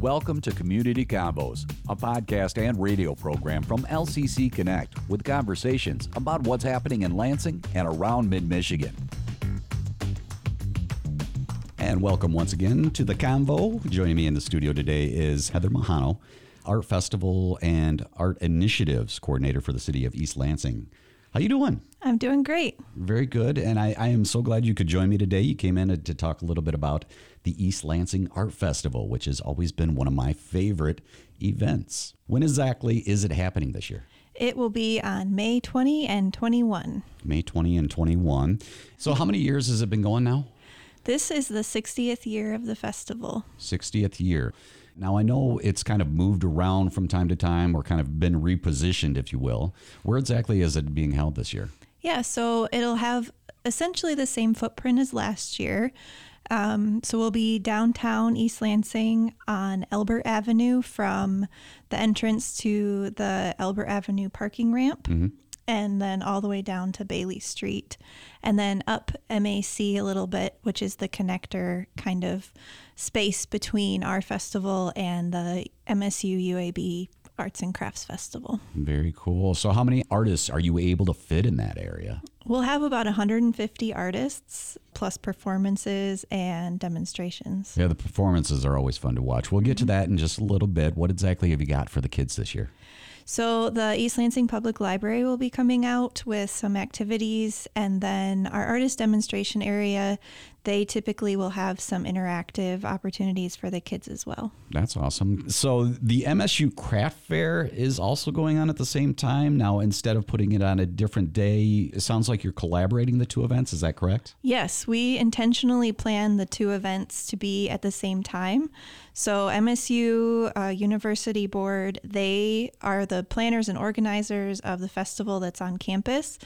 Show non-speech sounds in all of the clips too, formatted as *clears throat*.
Welcome to Community Convos, a podcast and radio program from LCC Connect with conversations about what's happening in Lansing and around mid Michigan. And welcome once again to the Convo. Joining me in the studio today is Heather Mahano, Art Festival and Art Initiatives Coordinator for the City of East Lansing. How you doing? I'm doing great. Very good, and I, I am so glad you could join me today. You came in to talk a little bit about the East Lansing Art Festival, which has always been one of my favorite events. When exactly is it happening this year? It will be on May 20 and 21. May 20 and 21. So, how many years has it been going now? This is the 60th year of the festival. 60th year. Now, I know it's kind of moved around from time to time or kind of been repositioned, if you will. Where exactly is it being held this year? Yeah, so it'll have essentially the same footprint as last year. Um, so we'll be downtown East Lansing on Albert Avenue from the entrance to the Albert Avenue parking ramp. Mm-hmm. And then all the way down to Bailey Street, and then up MAC a little bit, which is the connector kind of space between our festival and the MSU UAB Arts and Crafts Festival. Very cool. So, how many artists are you able to fit in that area? We'll have about 150 artists plus performances and demonstrations. Yeah, the performances are always fun to watch. We'll get to mm-hmm. that in just a little bit. What exactly have you got for the kids this year? So, the East Lansing Public Library will be coming out with some activities, and then our artist demonstration area, they typically will have some interactive opportunities for the kids as well. That's awesome. So, the MSU Craft Fair is also going on at the same time. Now, instead of putting it on a different day, it sounds like you're collaborating the two events. Is that correct? Yes, we intentionally plan the two events to be at the same time. So, MSU uh, University Board, they are the planners and organizers of the festival that's on campus.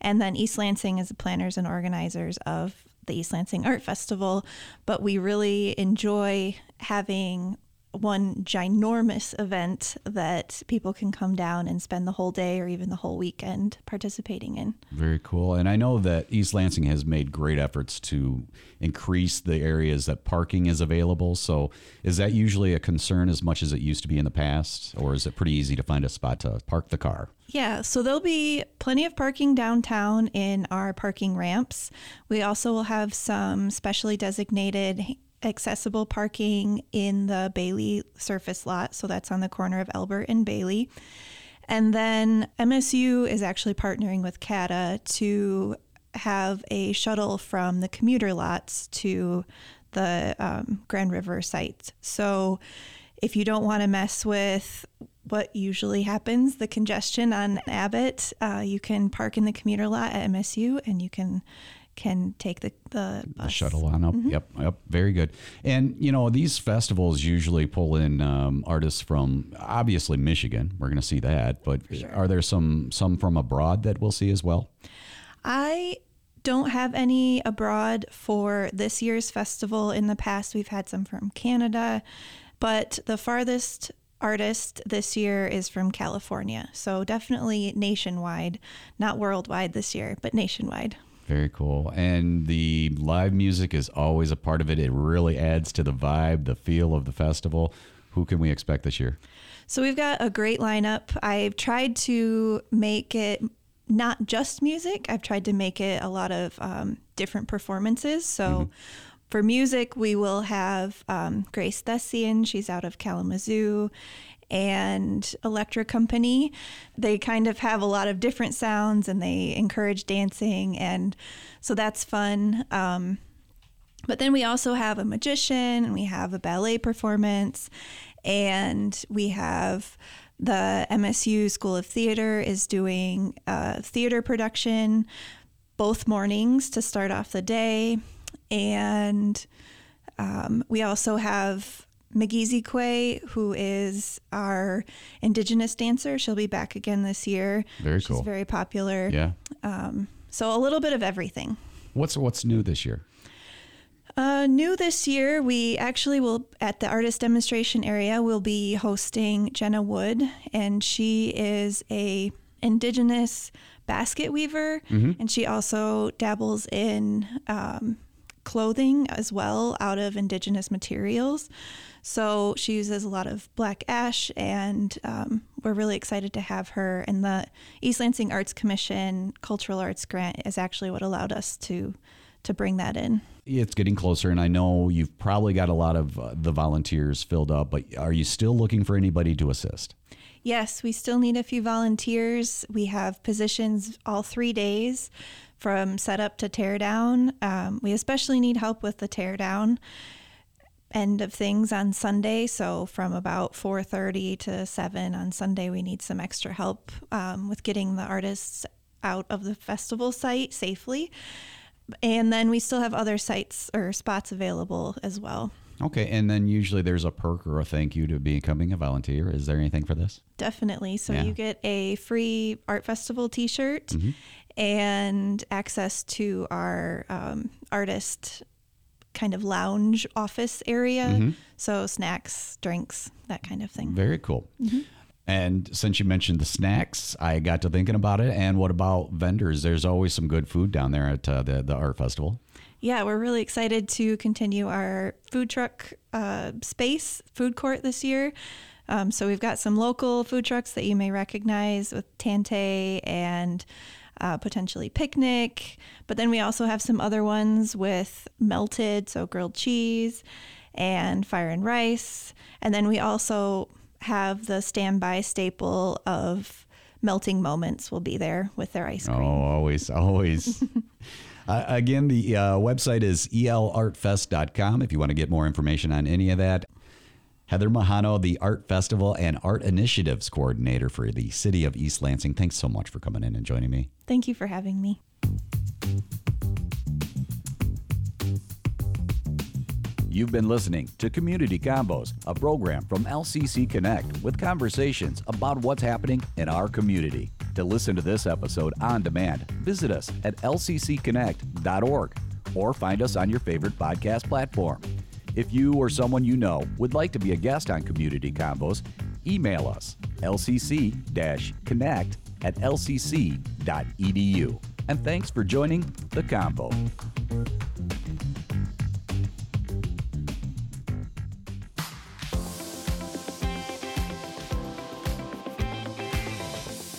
And then East Lansing is the planners and organizers of the East Lansing Art Festival. But we really enjoy having one ginormous event that people can come down and spend the whole day or even the whole weekend participating in. Very cool. And I know that East Lansing has made great efforts to increase the areas that parking is available. So is that usually a concern as much as it used to be in the past? Or is it pretty easy to find a spot to park the car? Yeah, so there'll be plenty of parking downtown in our parking ramps. We also will have some specially designated accessible parking in the Bailey surface lot. So that's on the corner of Albert and Bailey. And then MSU is actually partnering with CATA to have a shuttle from the commuter lots to the um, Grand River site. So if you don't want to mess with what usually happens, the congestion on Abbott, uh, you can park in the commuter lot at MSU and you can can take the the, the shuttle on up. Mm-hmm. Yep, yep, very good. And you know these festivals usually pull in um, artists from obviously Michigan. We're going to see that, but sure. are there some some from abroad that we'll see as well? I don't have any abroad for this year's festival. In the past, we've had some from Canada, but the farthest artist this year is from California. So definitely nationwide, not worldwide this year, but nationwide. Very cool. And the live music is always a part of it. It really adds to the vibe, the feel of the festival. Who can we expect this year? So we've got a great lineup. I've tried to make it not just music. I've tried to make it a lot of um, different performances. So mm-hmm. for music, we will have um, Grace Thessian. She's out of Kalamazoo and Electric Company. They kind of have a lot of different sounds and they encourage dancing. And so that's fun. Um, but then we also have a magician and we have a ballet performance and we have the MSU School of Theater is doing a theater production both mornings to start off the day. And um, we also have Magizikwe, who is our indigenous dancer. She'll be back again this year. Very She's cool. very popular. Yeah. Um, so a little bit of everything. What's what's new this year? Uh, new this year, we actually will at the artist demonstration area. We'll be hosting Jenna Wood, and she is a indigenous basket weaver, mm-hmm. and she also dabbles in um, clothing as well out of indigenous materials. So she uses a lot of black ash, and um, we're really excited to have her. And the East Lansing Arts Commission Cultural Arts Grant is actually what allowed us to to bring that in. It's getting closer, and I know you've probably got a lot of uh, the volunteers filled up, but are you still looking for anybody to assist? Yes, we still need a few volunteers. We have positions all three days from setup to teardown. Um, we especially need help with the teardown end of things on Sunday. So from about 4:30 to 7 on Sunday, we need some extra help um, with getting the artists out of the festival site safely. And then we still have other sites or spots available as well. Okay, and then usually there's a perk or a thank you to becoming a volunteer. Is there anything for this? Definitely. So Yeah. you get a free art festival T-shirt and access to our um, artist kind of lounge office area. So snacks, drinks, that kind of thing. Very cool. Mm-hmm. And since you mentioned the snacks, I got to thinking about it. And what about vendors? There's always some good food down there at uh, the the art festival. Yeah, we're really excited to continue our food truck uh, space, food court this year. Um, so we've got some local food trucks that you may recognize with Tante and uh, potentially Picnic. But then we also have some other ones with melted, so grilled cheese and fire and rice. And then we also have the standby staple of melting moments will be there with their ice cream. Oh, always, always. *laughs* uh, again, the uh, website is elartfest.com if you want to get more information on any of that. Heather Mahano, the Art Festival and Art Initiatives Coordinator for the City of East Lansing. Thanks so much for coming in and joining me. Thank you for having me. You've been listening to Community Convos, a program from LCC Connect with conversations about what's happening in our community. To listen to this episode on demand, visit us at lccconnect.org or find us on your favorite podcast platform. If you or someone you know would like to be a guest on Community Convos, email us lcc-connect at lcc.edu. And thanks for joining the Convo.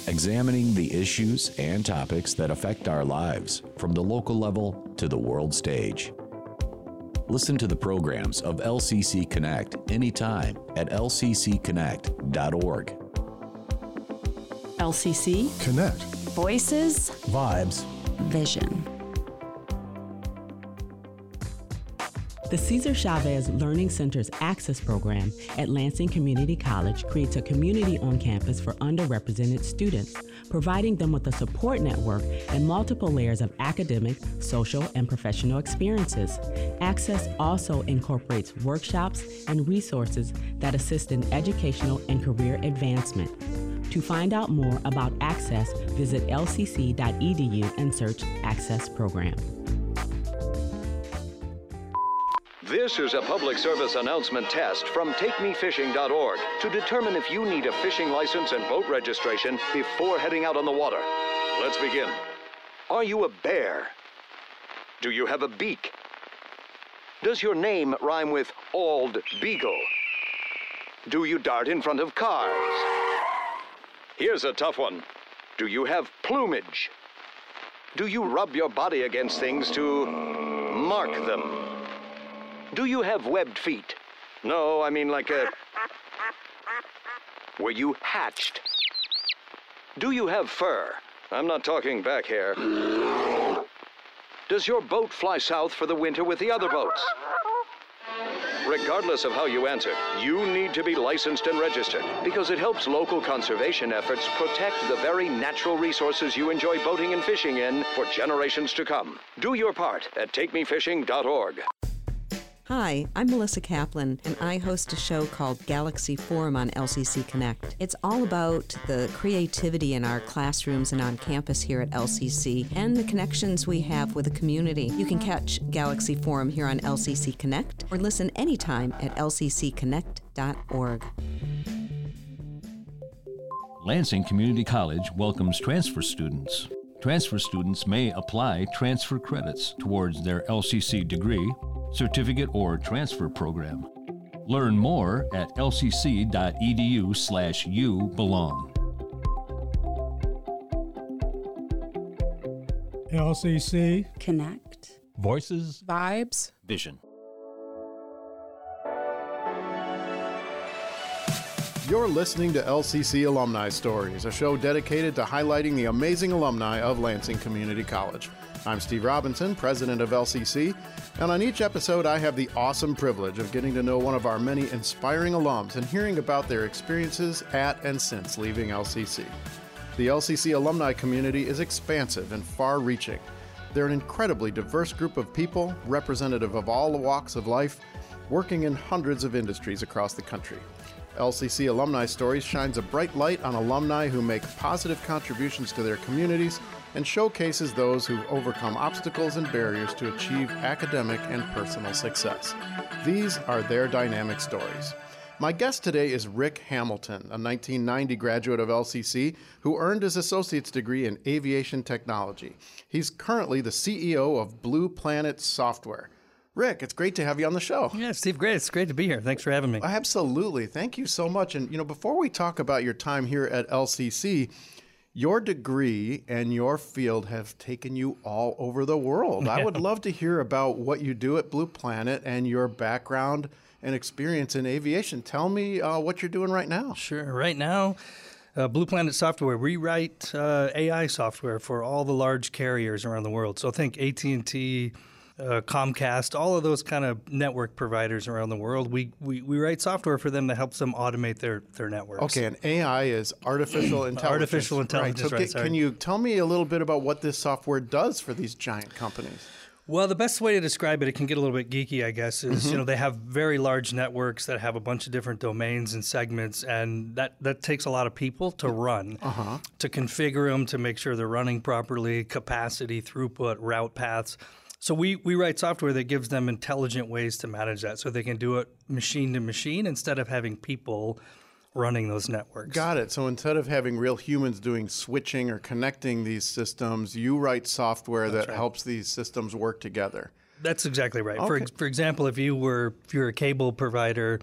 examining the issues and topics that affect our lives from the local level to the world stage. Listen to the programs of LCC Connect anytime at lccconnect.org. LCC Connect. Voices Vibes. Vision. The Cesar Chavez Learning Center's Access Program at Lansing Community College creates a community on campus for underrepresented students, providing them with a support network and multiple layers of academic, social, and professional experiences. Access also incorporates workshops and resources that assist in educational and career advancement. To find out more about Access, visit lcc.edu and search Access Program. This is a public service announcement test from TakeMeFishing.org to determine if you need a fishing license and boat registration before heading out on the water. Let's begin. Are you a bear? Do you have a beak? Does your name rhyme with Ald Beagle? Do you dart in front of cars? Here's a tough one. Do you have plumage? Do you rub your body against things to mark them? Do you have webbed feet? No, I mean like a. Were you hatched? Do you have fur? I'm not talking back hair. Does your boat fly south for the winter with the other boats? Regardless of how you answer, you need to be licensed and registered because it helps local conservation efforts protect the very natural resources you enjoy boating and fishing in for generations to come. Do your part at takemefishing.org. Hi, I'm Melissa Kaplan, and I host a show called Galaxy Forum on LCC Connect. It's all about the creativity in our classrooms and on campus here at LCC and the connections we have with the community. You can catch Galaxy Forum here on LCC Connect or listen anytime at lccconnect.org. Lansing Community College welcomes transfer students. Transfer students may apply transfer credits towards their LCC degree, certificate, or transfer program. Learn more at lcc.edu slash you belong. LCC. Connect. Voices. Vibes. Vision. You're listening to LCC Alumni Stories, a show dedicated to highlighting the amazing alumni of Lansing Community College. I'm Steve Robinson, president of LCC, and on each episode, I have the awesome privilege of getting to know one of our many inspiring alums and hearing about their experiences at and since leaving LCC. The LCC alumni community is expansive and far reaching. They're an incredibly diverse group of people, representative of all walks of life, working in hundreds of industries across the country. LCC Alumni Stories shines a bright light on alumni who make positive contributions to their communities and showcases those who've overcome obstacles and barriers to achieve academic and personal success. These are their dynamic stories. My guest today is Rick Hamilton, a 1990 graduate of LCC who earned his associate's degree in aviation technology. He's currently the CEO of Blue Planet Software. Rick, it's great to have you on the show. Yeah, Steve, great. It's great to be here. Thanks for having me. Absolutely. Thank you so much. And, you know, before we talk about your time here at LCC, your degree and your field have taken you all over the world. Yeah. I would love to hear about what you do at Blue Planet and your background and experience in aviation. Tell me uh, what you're doing right now. Sure. Right now, uh, Blue Planet Software, we write uh, AI software for all the large carriers around the world. So think AT&T, uh, Comcast, all of those kind of network providers around the world. We, we, we write software for them that helps them automate their, their networks. Okay, and AI is artificial intelligence. artificial intelligence, right. So right, can you tell me a little bit about what this software does for these giant companies? Well, the best way to describe it, it can get a little bit geeky, I guess, is mm-hmm. you know they have very large networks that have a bunch of different domains and segments, and that that takes a lot of people to run, uh-huh. to configure them, to make sure they're running properly, capacity, throughput, route paths. So we we write software that gives them intelligent ways to manage that, so they can do it machine to machine instead of having people running those networks. Got it. So instead of having real humans doing switching or connecting these systems, you write software That's that right. helps these systems work together. That's exactly right. Okay. For for example, if you were if you're a cable provider,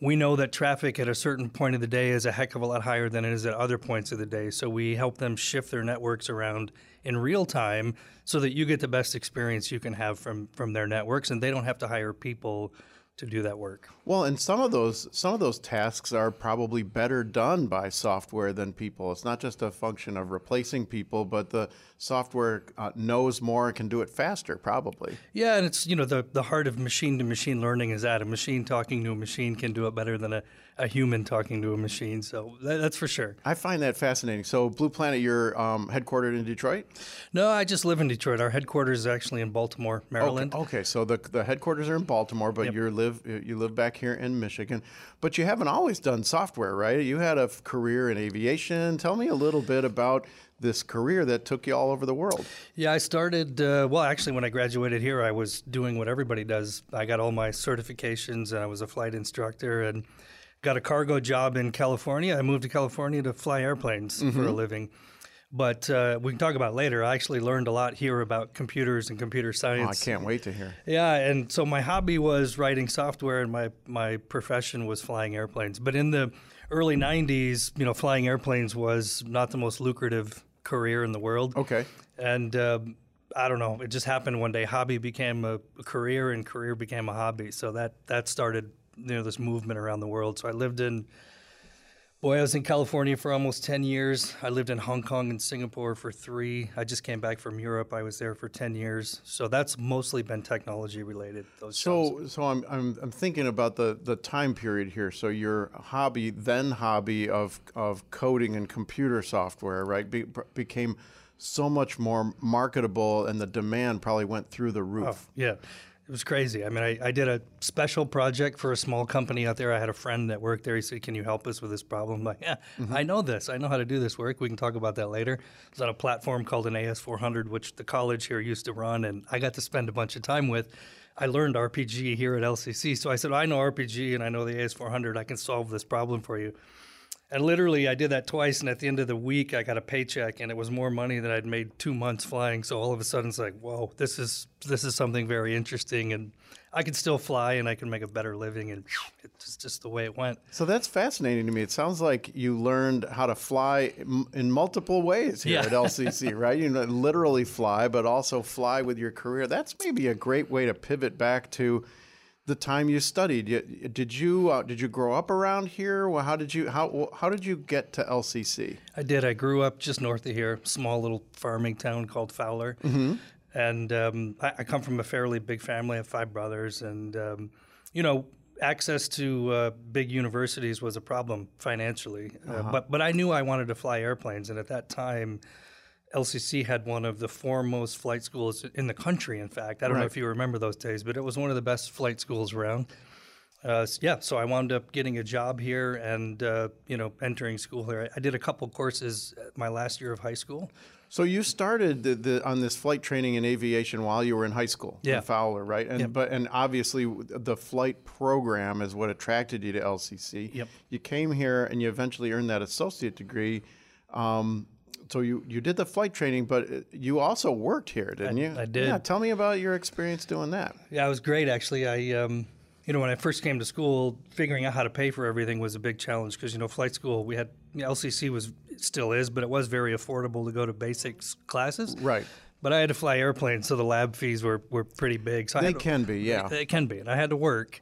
we know that traffic at a certain point of the day is a heck of a lot higher than it is at other points of the day. So we help them shift their networks around in real time so that you get the best experience you can have from from their networks and they don't have to hire people to do that work. Well, and some of those some of those tasks are probably better done by software than people. It's not just a function of replacing people, but the software uh, knows more and can do it faster, probably. Yeah, and it's you know the the heart of machine to machine learning is that a machine talking to a machine can do it better than a, a human talking to a machine. So that, that's for sure. I find that fascinating. So Blue Planet, you're um, headquartered in Detroit. No, I just live in Detroit. Our headquarters is actually in Baltimore, Maryland. Okay, okay. so the the headquarters are in Baltimore, but Yep. you live you live back here in Michigan. But you haven't always done software, right? You had a f- career in aviation. Tell me a little bit about this career that took you all over the world. Yeah, I started. Uh, well, actually, when I graduated here, I was doing what everybody does. I got all my certifications, and I was a flight instructor, and got a cargo job in California. I moved to California to fly airplanes for a Mhm. living. But uh, we can talk about it later. I actually learned a lot here about computers and computer Oh, I can't wait to hear. Yeah, and so my hobby was writing software, and my my profession was flying airplanes. But in the early '90s, you know, flying airplanes was not the most lucrative career in the world. Okay. And um, I don't know, it just happened one day. Hobby became a, a career, and career became a hobby. So that that started, you know, this movement around the world. So I lived in. Boy, I was in California for almost 10 years. I lived in Hong Kong and Singapore for three. I just came back from Europe. I was there for 10 years. So that's mostly been technology related. Those. So, so I'm, I'm, I'm thinking about the, the time period here. So your hobby, then hobby of, of coding and computer software, right, be, became so much more marketable, and the demand probably went through the roof. Oh, yeah. It was crazy. I mean, I, I did a special project for a small company out there. I had a friend that worked there. He said, Can you help us with this problem? I'm like, yeah, mm-hmm. I know this. I know how to do this work. We can talk about that later. It's on a platform called an AS400, which the college here used to run, and I got to spend a bunch of time with. I learned RPG here at LCC. So I said, I know RPG and I know the AS400. I can solve this problem for you. And literally, I did that twice, and at the end of the week, I got a paycheck, and it was more money than I'd made two months flying. So all of a sudden, it's like, whoa, this is this is something very interesting, and I can still fly, and I can make a better living, and it's just the way it went. So that's fascinating to me. It sounds like you learned how to fly in multiple ways here Yeah. *laughs* at LCC, right? You know, literally fly, but also fly with your career. That's maybe a great way to pivot back to the time you studied. Did you uh, did you grow up around here? Well, how did you how how did you get to LCC? I did. I grew up just north of here, small little farming town called Fowler. And um, I, I come from a fairly big family. I have five brothers. And, um, you know, access to uh, big universities was a problem financially. Uh, but, but I knew I wanted to fly airplanes. And at that time, LCC had one of the foremost flight schools in the country, in fact. I don't know if you remember those days, but it was one of the best flight schools around. Uh, yeah, so I wound up getting a job here and, uh, you know, entering school here. I did a couple courses my last year of high school. So you started the, the, on this flight training in aviation while you were in high school Yeah. in Fowler, right? And Yep. but and obviously the flight program is what attracted you to LCC. Yep. You came here and you eventually earned that associate degree. Um, so you, you did the flight training, but uh, you also worked here, didn't you? I did. Yeah. Tell me about your experience doing that. Yeah, it was great actually. I, um, you know, when I first came to school, figuring out how to pay for everything was a big challenge because you know, flight school we had you know, LCC was still is, but it was very affordable to go to basics classes. Right. But I had to fly airplanes, so the lab fees were, were pretty big. So They to- can be, yeah. They can be, and I had to work.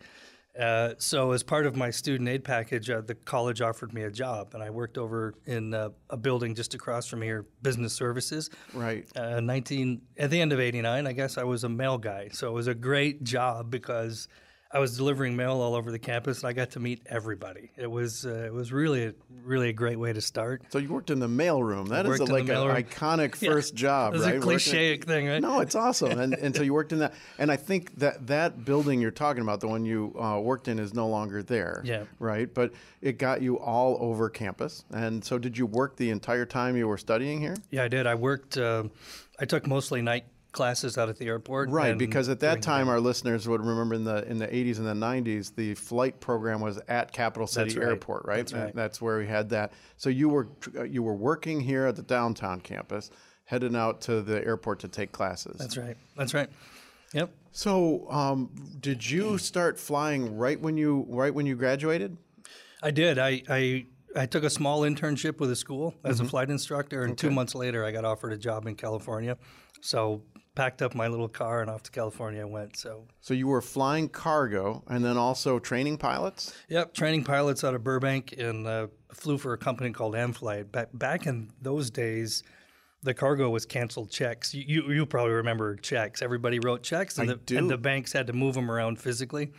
Uh, so as part of my student aid package, uh, the college offered me a job, and I worked over in uh, a building just across from here, business services. Right. Uh, 19 at the end of 89 i guess i was a mail guy so it was a great job because i was delivering mail all over the campus and i got to meet everybody it was uh, it was really a, really a great way to start So you worked in the mailroom. That is a, like an iconic *laughs* Yeah. first job, That's a right? At- cliche thing, right? No, it's awesome. And, and so you *laughs* worked in that. And I think that that building you're talking about, the one you uh, worked in, is no longer there. Yeah. Right. But it got you all over campus. And so did you work the entire time you were studying here? yeah i did i worked uh, i took mostly night classes out at the airport Right, because at that time, our listeners would remember in the in the 80s and the 90s, the flight program was at Capital City right. Airport, right? That's right. That's where we had that. So you were you were working here at the downtown campus, heading out to the airport to take classes. that's right that's right yep So, um, did you start flying right when you right when you graduated? I did. I, I I took a small internship with a school as Mm-hmm. a flight instructor, and two months later, I got offered a job in California. So packed up my little car and off to California I went. So So you were flying cargo and then also training pilots. yep, training pilots out of Burbank and uh, flew for a company called Ameriflight. Back back in those days. The cargo was canceled checks. You, you you probably remember checks. Everybody wrote checks, and, the, and the banks had to move them around physically.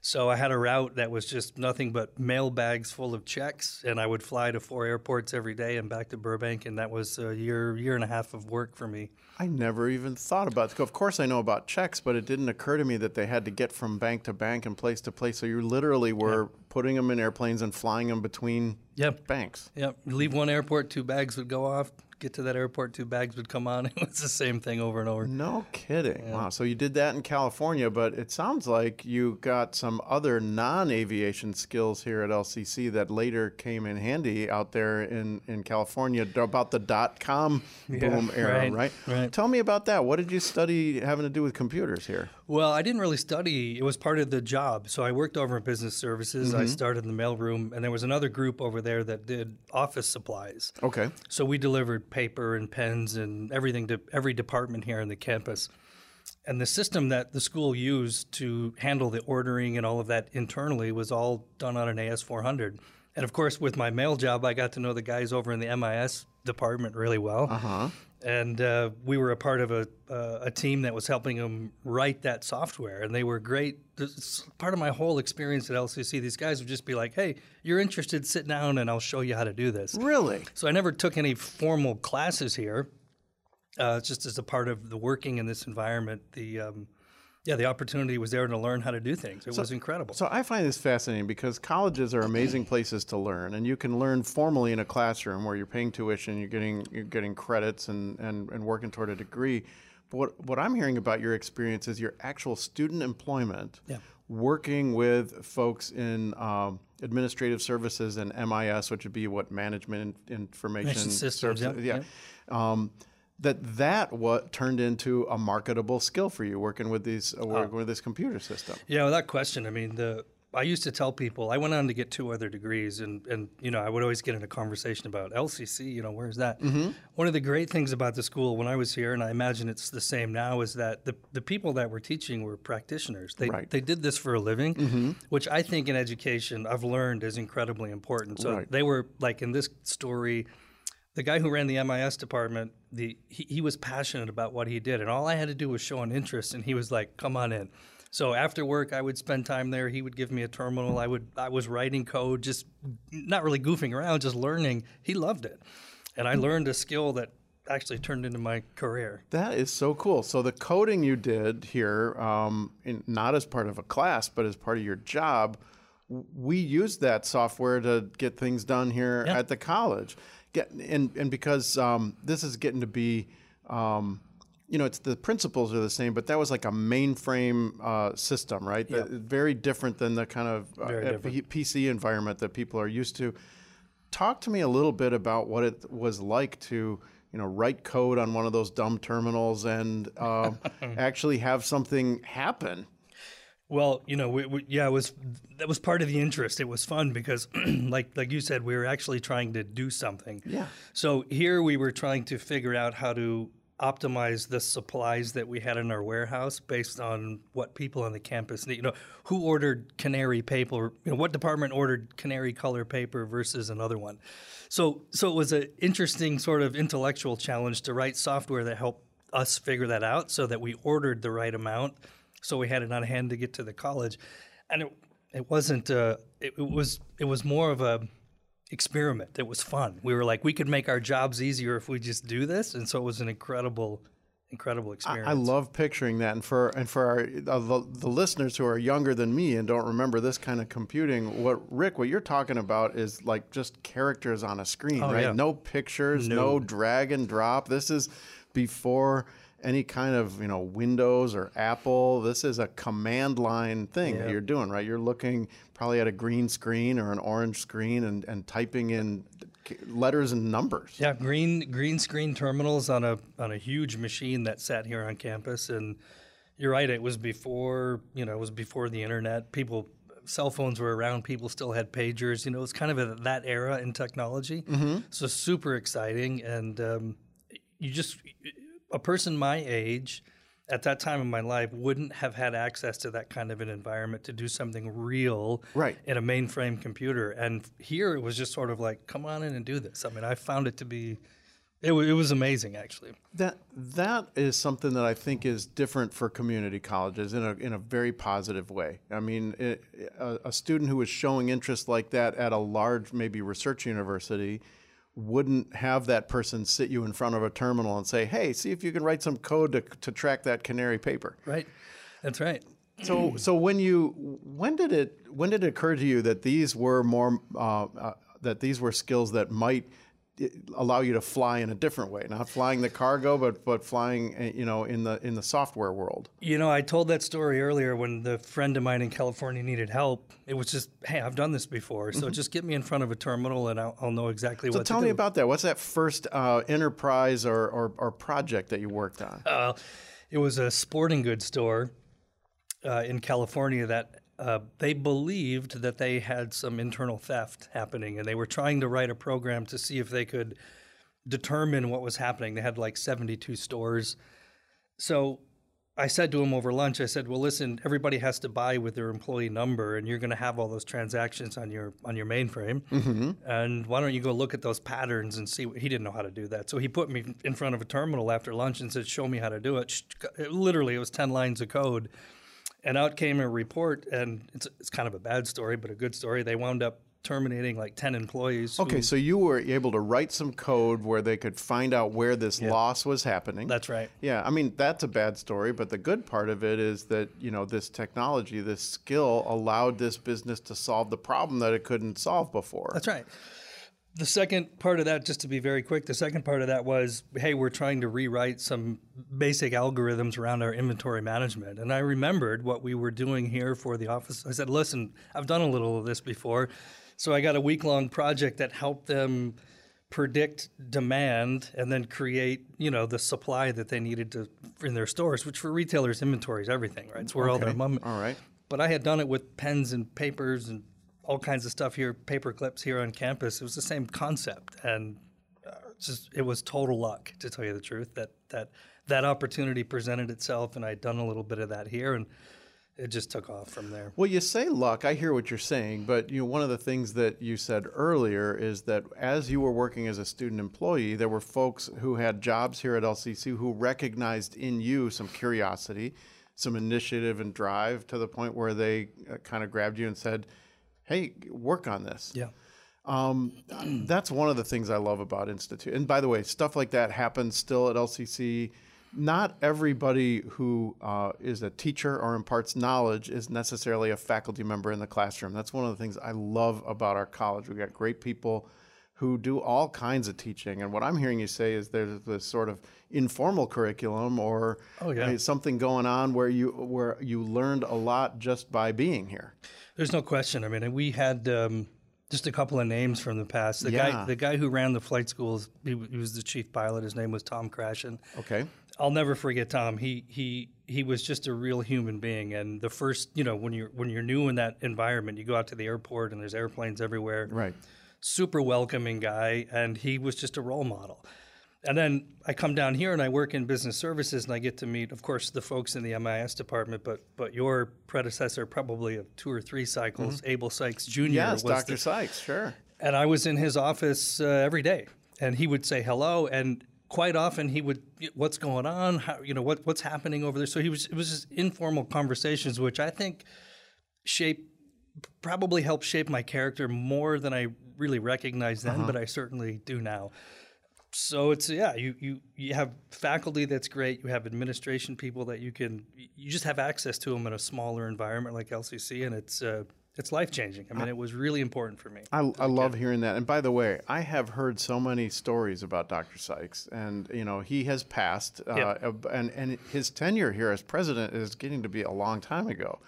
So I had a route that was just nothing but mail bags full of checks, and I would fly to four airports every day and back to Burbank, and that was a year year and a half of work for me. I never even thought about it. Of course, I know about checks, but it didn't occur to me that they had to get from bank to bank and place to place. So you literally were putting them in airplanes and flying them between Yep. banks. Yep. You leave one airport, two bags would go off. Get to that airport, two bags would come on. *laughs* It was the same thing over and over. No kidding. Wow. So you did that in California, but it sounds like you got some other non aviation skills here at LCC that later came in handy out there in, in California about the dot com *laughs* boom era, right, right? right. Tell me about that. What did you study having to do with computers here? Well, I didn't really study. It was part of the job. So I worked over in business services. Mm-hmm. I started in the mailroom, and there was another group over there that did office supplies. Okay. So we delivered paper and pens and everything to every department here on the campus. And the system that the school used to handle the ordering and all of that internally was all done on an AS400. And of course, with my mail job, I got to know the guys over in the MIS department really well. Uh-huh. And uh, we were a part of a, uh, a team that was helping them write that software. And they were great. This- Part of my whole experience at LCC, these guys would just be like, hey, you're interested, sit down and I'll show you how to do this. Really? So I never took any formal classes here. Uh, just as a part of the working in this environment, the um, yeah, the opportunity was there to learn how to do things. It was incredible. So I find this fascinating because colleges are amazing *clears throat* places to learn, and you can learn formally in a classroom where you're paying tuition, you're getting you're getting credits, and and, and working toward a degree. But what what I'm hearing about your experience is your actual student employment Yeah. working with folks in um, administrative services and MIS, which would be what management information Information systems, services- yeah, yeah. Um, that that what turned into a marketable skill for you working with these uh, working with this computer system. Yeah, without question. I mean, the I used to tell people I went on to get two other degrees, and and you know I would always get in a conversation about LCC. You know, where's that? Mm-hmm. One of the great things about the school when I was here, and I imagine it's the same now, is that the the people that were teaching were practitioners. They Right. they did this for a living, Mm-hmm. which I think in education I've learned is incredibly important. So Right. they were like in this story the guy who ran the MIS department, the he, he was passionate about what he did, and all I had to do was show an interest, and he was like, "Come on in." So after work, I would spend time there. He would give me a terminal. I would I was writing code, just not really goofing around, just learning. He loved it, and I learned a skill that actually turned into my career. That is so cool. So the coding you did here, um, in, not as part of a class, but as part of your job, we used that software to get things done here Yeah. at the college. Get and and because um, this is getting to be. Um, you know, it's the principles are the same, but that was like a mainframe uh, system, right? The- very different than the kind of uh, Very different. P- PC environment that people are used to. Talk to me a little bit about what it was like to, you know, write code on one of those dumb terminals and um, *laughs* actually have something happen. Well, you know, we, we, yeah, it was that was part of the interest. It was fun because, *clears throat* like like you said, we were actually trying to do something. Yeah. So here we were trying to figure out how to optimize the supplies that we had in our warehouse based on what people on the campus need. You know, who ordered canary paper? You know, what department ordered canary color paper versus another one? So so it was an interesting sort of intellectual challenge to write software that helped us figure that out so that we ordered the right amount so we had it on hand to get to the college and it, it wasn't uh, it, it was it was more of a experiment it was fun we were like we could make our jobs easier if we just do this and so it was an incredible incredible I, experience I love picturing that, and for and for our, uh, the, the listeners who are younger than me and don't remember this kind of computing, what Rick, what you're talking about is like just characters on a screen, Oh, right? yeah. No pictures, no. No. drag and drop. This is before any kind of you know Windows or Apple. This is a command line thing that you're doing, right? You're looking probably at a green screen or an orange screen and, and typing in letters and numbers. Yeah, green green screen terminals on a on a huge machine that sat here on campus, and you're right. It was before you know it was before the internet. People, cell phones were around. People still had pagers. You know, it's kind of a, that era in technology. So super exciting, and um, you just a person my age at that time in my life wouldn't have had access to that kind of an environment to do something real Right. in a mainframe computer. And here it was just sort of like, come on in and do this. I mean, I found it to be, it, wa- it was amazing actually. That that is something that I think is different for community colleges in a in a very positive way. I mean, it, a, a student who is showing interest like that at a large, maybe research university, wouldn't have that person sit you in front of a terminal and say, "Hey, see if you can write some code to to track that canary paper." Right. That's right. So, so when you when did it when did it occur to you that these were more uh, uh, that these were skills that might allow you to fly in a different way, not flying the cargo, but but flying uh, you know in the in the software world. You know, I told that story earlier when the friend of mine in California needed help. It was just, hey, I've done this before, so just get me in front of a terminal and I'll, I'll know exactly what. So what tell me do. about that. What's that first uh, enterprise or, or or project that you worked on? Uh, it was a sporting goods store uh, in California that uh, they believed that they had some internal theft happening, and they were trying to write a program to see if they could determine what was happening. They had like 72 stores. So I said to him over lunch, I said, "Well, listen, everybody has to buy with their employee number, and you're going to have all those transactions on your on your mainframe. And why don't you go look at those patterns and see?" What, he didn't know how to do that, so he put me in front of a terminal after lunch and said, "Show me how to do it literally, it was ten lines of code, and out came a report. And it's it's kind of a bad story, but a good story. They wound up terminating like ten employees. who- Okay, so you were able to write some code where they could find out where this loss was happening. that's right. Yeah, I mean that's a bad story, but the good part of it is that you know this technology, this skill, allowed this business to solve the problem that it couldn't solve before. That's right. The second part of that, just to be very quick, the second part of that was, hey, we're trying to rewrite some basic algorithms around our inventory management. And I remembered what we were doing here for the office. I said, listen, I've done a little of this before. So I got a week long project that helped them predict demand and then create, you know, the supply that they needed to in their stores, which for retailers, inventory is everything, right? It's where all their Okay. mom. All right. But I had done it with pens and papers and all kinds of stuff here, paper clips here on campus. It was the same concept, and uh, just it was total luck, to tell you the truth. That that that opportunity presented itself, and I'd done a little bit of that here, and it just took off from there. Well, you say luck. I hear what you're saying, but you know, one of the things that you said earlier is that as you were working as a student employee, there were folks who had jobs here at LCC who recognized in you some curiosity, some initiative and drive to the point where they uh, kind of grabbed you and said, "Hey, work on this." Yeah. Um, *clears throat* that's one of the things I love about Institute. And by the way, stuff like that happens still at LCC. Not everybody who uh, is a teacher or imparts knowledge is necessarily a faculty member in the classroom. That's one of the things I love about our college. We've got great people who do all kinds of teaching. And what I'm hearing you say is there's this sort of informal curriculum or Oh, yeah. something going on where you where you learned a lot just by being here. There's no question. I mean, we had um, just a couple of names from the past. The Yeah. guy, the guy who ran the flight schools, he, he was the chief pilot. His name was Tom Crashen. Okay. I'll never forget Tom. He he he was just a real human being. And the first, you know, when you're when you're new in that environment, you go out to the airport and there's airplanes everywhere. Right. Super welcoming guy, and he was just a role model. And then I come down here and I work in business services, and I get to meet, of course, the folks in the MIS department. But but your predecessor, probably of two or three cycles, Abel Sykes Jr. Mm-hmm. Yes, was Dr. the- Sykes, sure. and I was in his office uh, every day, and he would say hello, and quite often he would, "What's going on? How, you know, what what's happening over there?" So he was it was just informal conversations, which I think shape probably helped shape my character more than I really recognize then, but I certainly do now. So it's yeah, you you you have faculty that's great. You have administration people that you can you just have access to them in a smaller environment like LCC, and it's uh, it's life changing. I mean, it was really important for me. I, I love hearing that. And by the way, I have heard so many stories about Dr. Sykes, and you know he has passed, uh, Yep. and and his tenure here as president is getting to be a long time ago.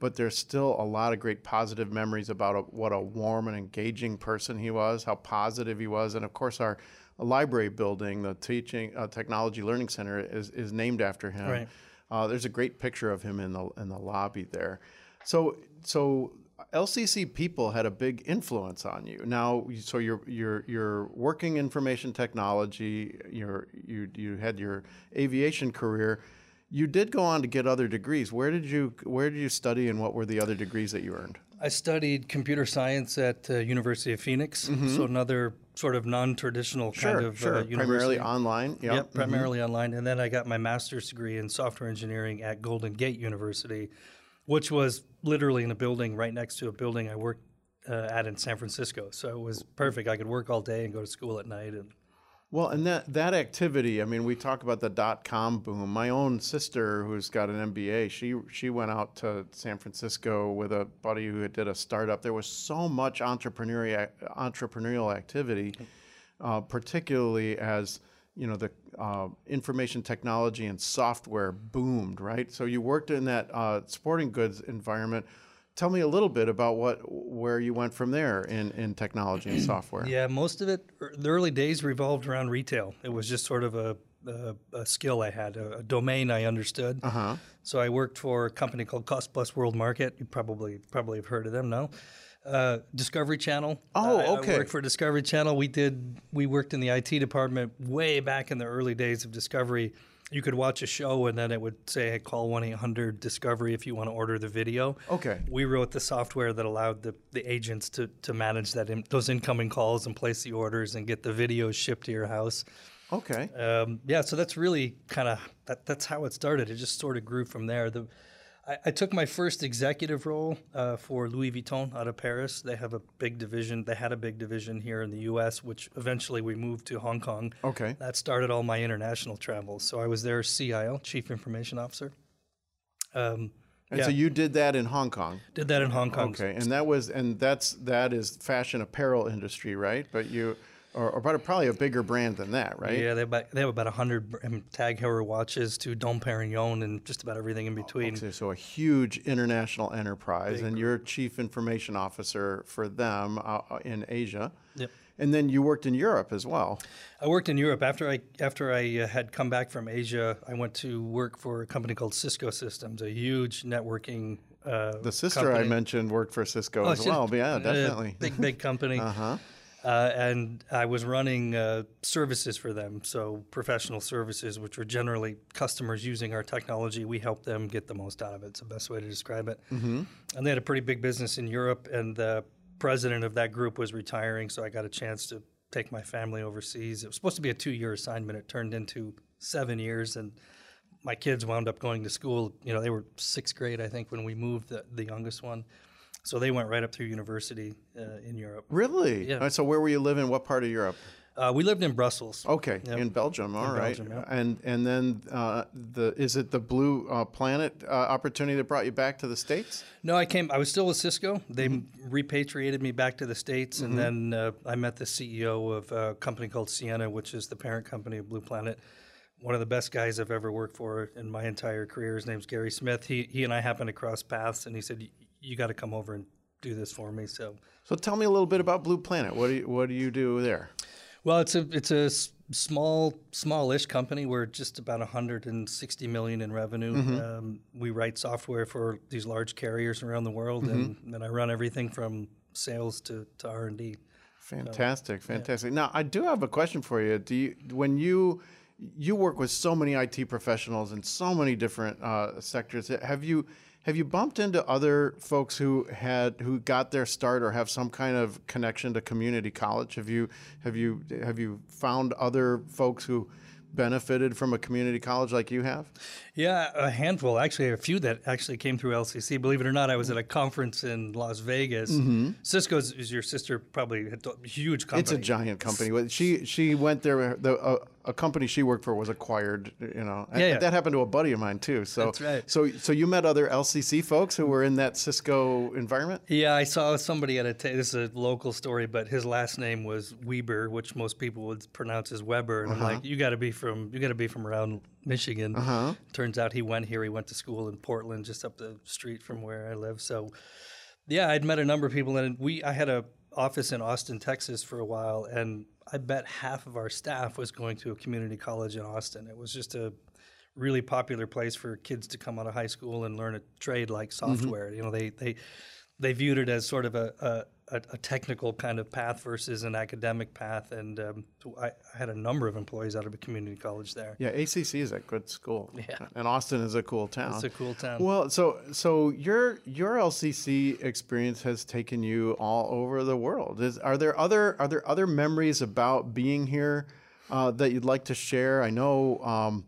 But there's still a lot of great positive memories about a, what a warm and engaging person he was, how positive he was, and of course our library building, the teaching uh, technology learning center, is is named after him. Right. Uh, there's a great picture of him in the in the lobby there. So so LCC people had a big influence on you. Now, so you're you're you're working information technology. You're you you had your aviation career. You did go on to get other degrees. Where did you where did you study, and what were the other degrees that you earned? I studied computer science at uh, University of Phoenix, so another sort of non-traditional kind of sure. uh, university. Primarily online. Yep. Yep, primarily online. And then I got my master's degree in software engineering at Golden Gate University, which was literally in a building right next to a building I worked uh, at in San Francisco. So it was perfect. I could work all day and go to school at night. And Well, and that that activity, I mean, we talk about the dot com boom. My own sister, who's got an MBA, she she went out to San Francisco with a buddy who did a startup. There was so much entrepreneurial entrepreneurial activity, uh, particularly as you know the uh, information technology and software boomed. Right, so you worked in that uh, sporting goods environment. Tell me a little bit about what where you went from there in, in technology and *clears throat* software. yeah, most of it, er, the early days revolved around retail. It was just sort of a, a, a skill I had, a, a domain I understood. Uh-huh. So I worked for a company called Cost Plus World Market. You probably probably have heard of them, no? Uh, Discovery Channel. Oh, I- okay. I worked for Discovery Channel. We did. We worked in the IT department way back in the early days of Discovery. You could watch a show and then it would say, "Call one eight hundred Discovery if you want to order the video." Okay. We wrote the software that allowed the, the agents to, to manage that in, those incoming calls and place the orders and get the videos shipped to your house. Okay. Um, yeah, so that's really kind of that, that's how it started. It just sort of grew from there. The I, I took my first executive role uh, for Louis Vuitton out of Paris. They have a big division. They had a big division here in the U.S., which eventually we moved to Hong Kong. Okay. That started all my international travels. So I was their CIO, Chief Information Officer. Um, And Yeah. so you did that in Hong Kong. Did that in Hong Kong. Okay, and that was and that's that is fashion apparel industry, right? But you or, or probably a bigger brand than that, right? Yeah, they have about, they have about 100 um, Tag Heuer watches to Dom Perignon and just about everything in between. So, so a huge international enterprise, and you're chief information officer for them uh, uh, in Asia. Yep. And then you worked in Europe as well. I worked in Europe after I after I uh, had come back from Asia. I went to work for a company called Cisco Systems, a huge networking. Uh, The sister I mentioned worked for Cisco Oh, as well. yeah, definitely. big big company. *laughs* Uh-huh. Uh, and I was running uh, services for them, so professional services, which were generally customers using our technology. We help them get the most out of it. It's the best way to describe it. Mm-hmm. And they had a pretty big business in Europe, and the president of that group was retiring, so I got a chance to take my family overseas. It was supposed to be a two-year assignment. It turned into seven years, and my kids wound up going to school. You know, they were sixth grade, I think, when we moved, the, the youngest one. So they went right up through university uh, in Europe. Really? Yeah. Right, so where were you living? What part of Europe? Uh, we lived in Brussels. Okay, Yep. in Belgium. All right. Belgium, yep. And and then uh, the is it the Blue uh, Planet uh, opportunity that brought you back to the states? No, I came. I was still with Cisco. They repatriated me back to the states, and then uh, I met the CEO of a company called Ciena, which is the parent company of Blue Planet. One of the best guys I've ever worked for in my entire career. His name's Gary Smith. He he and I happened to cross paths, and he said, "Y- "You got to come over and do this for me." So, So tell me a little bit about Blue Planet. What do you, what do you do there? well, it's a it's a small smallish company. We're just about 160 million in revenue. Um, we write software for these large carriers around the world, and, and I run everything from sales to, to R and D. Fantastic, fantastic. Now I do have a question for you. Do you when you you work with so many IT professionals in so many different uh, sectors? Have you have you bumped into other folks who had who got their start or have some kind of connection to community college? Have you have you have you found other folks who benefited from a community college like you have? Yeah, a handful. Actually, a few that actually came through LCC. Believe it or not, I was at a conference in Las Vegas. Cisco's is your sister, probably a huge company. It's a giant company. She she went there. The uh, a company she worked for was acquired. You know, Yeah, yeah. that happened to a buddy of mine too. So That's right. So so you met other LCC folks who were in that Cisco environment. Yeah, I saw somebody at a. Ta- this is a local story, but his last name was Weber, which most people would pronounce as Weber. And I'm like, you got to be from you got to be from around Michigan. Uh-huh. Turns out he went here. He went to school in Portland, just up the street from where I live. So, yeah, I'd met a number of people, and we I had a office in Austin, Texas, for a while, and I bet half of our staff was going to a community college in Austin. It was just a really popular place for kids to come out of high school and learn a trade like mm-hmm. software. You know, they they they viewed it as sort of a, a, a a technical kind of path versus an academic path. And um, I, I had a number of employees out of a community college there. Yeah, ACC is a good school. Yeah. and Austin is a cool town. It's a cool town. Well, so so your your LCC experience has taken you all over the world. Is are there other are there other memories about being here uh, that you'd like to share? I know um,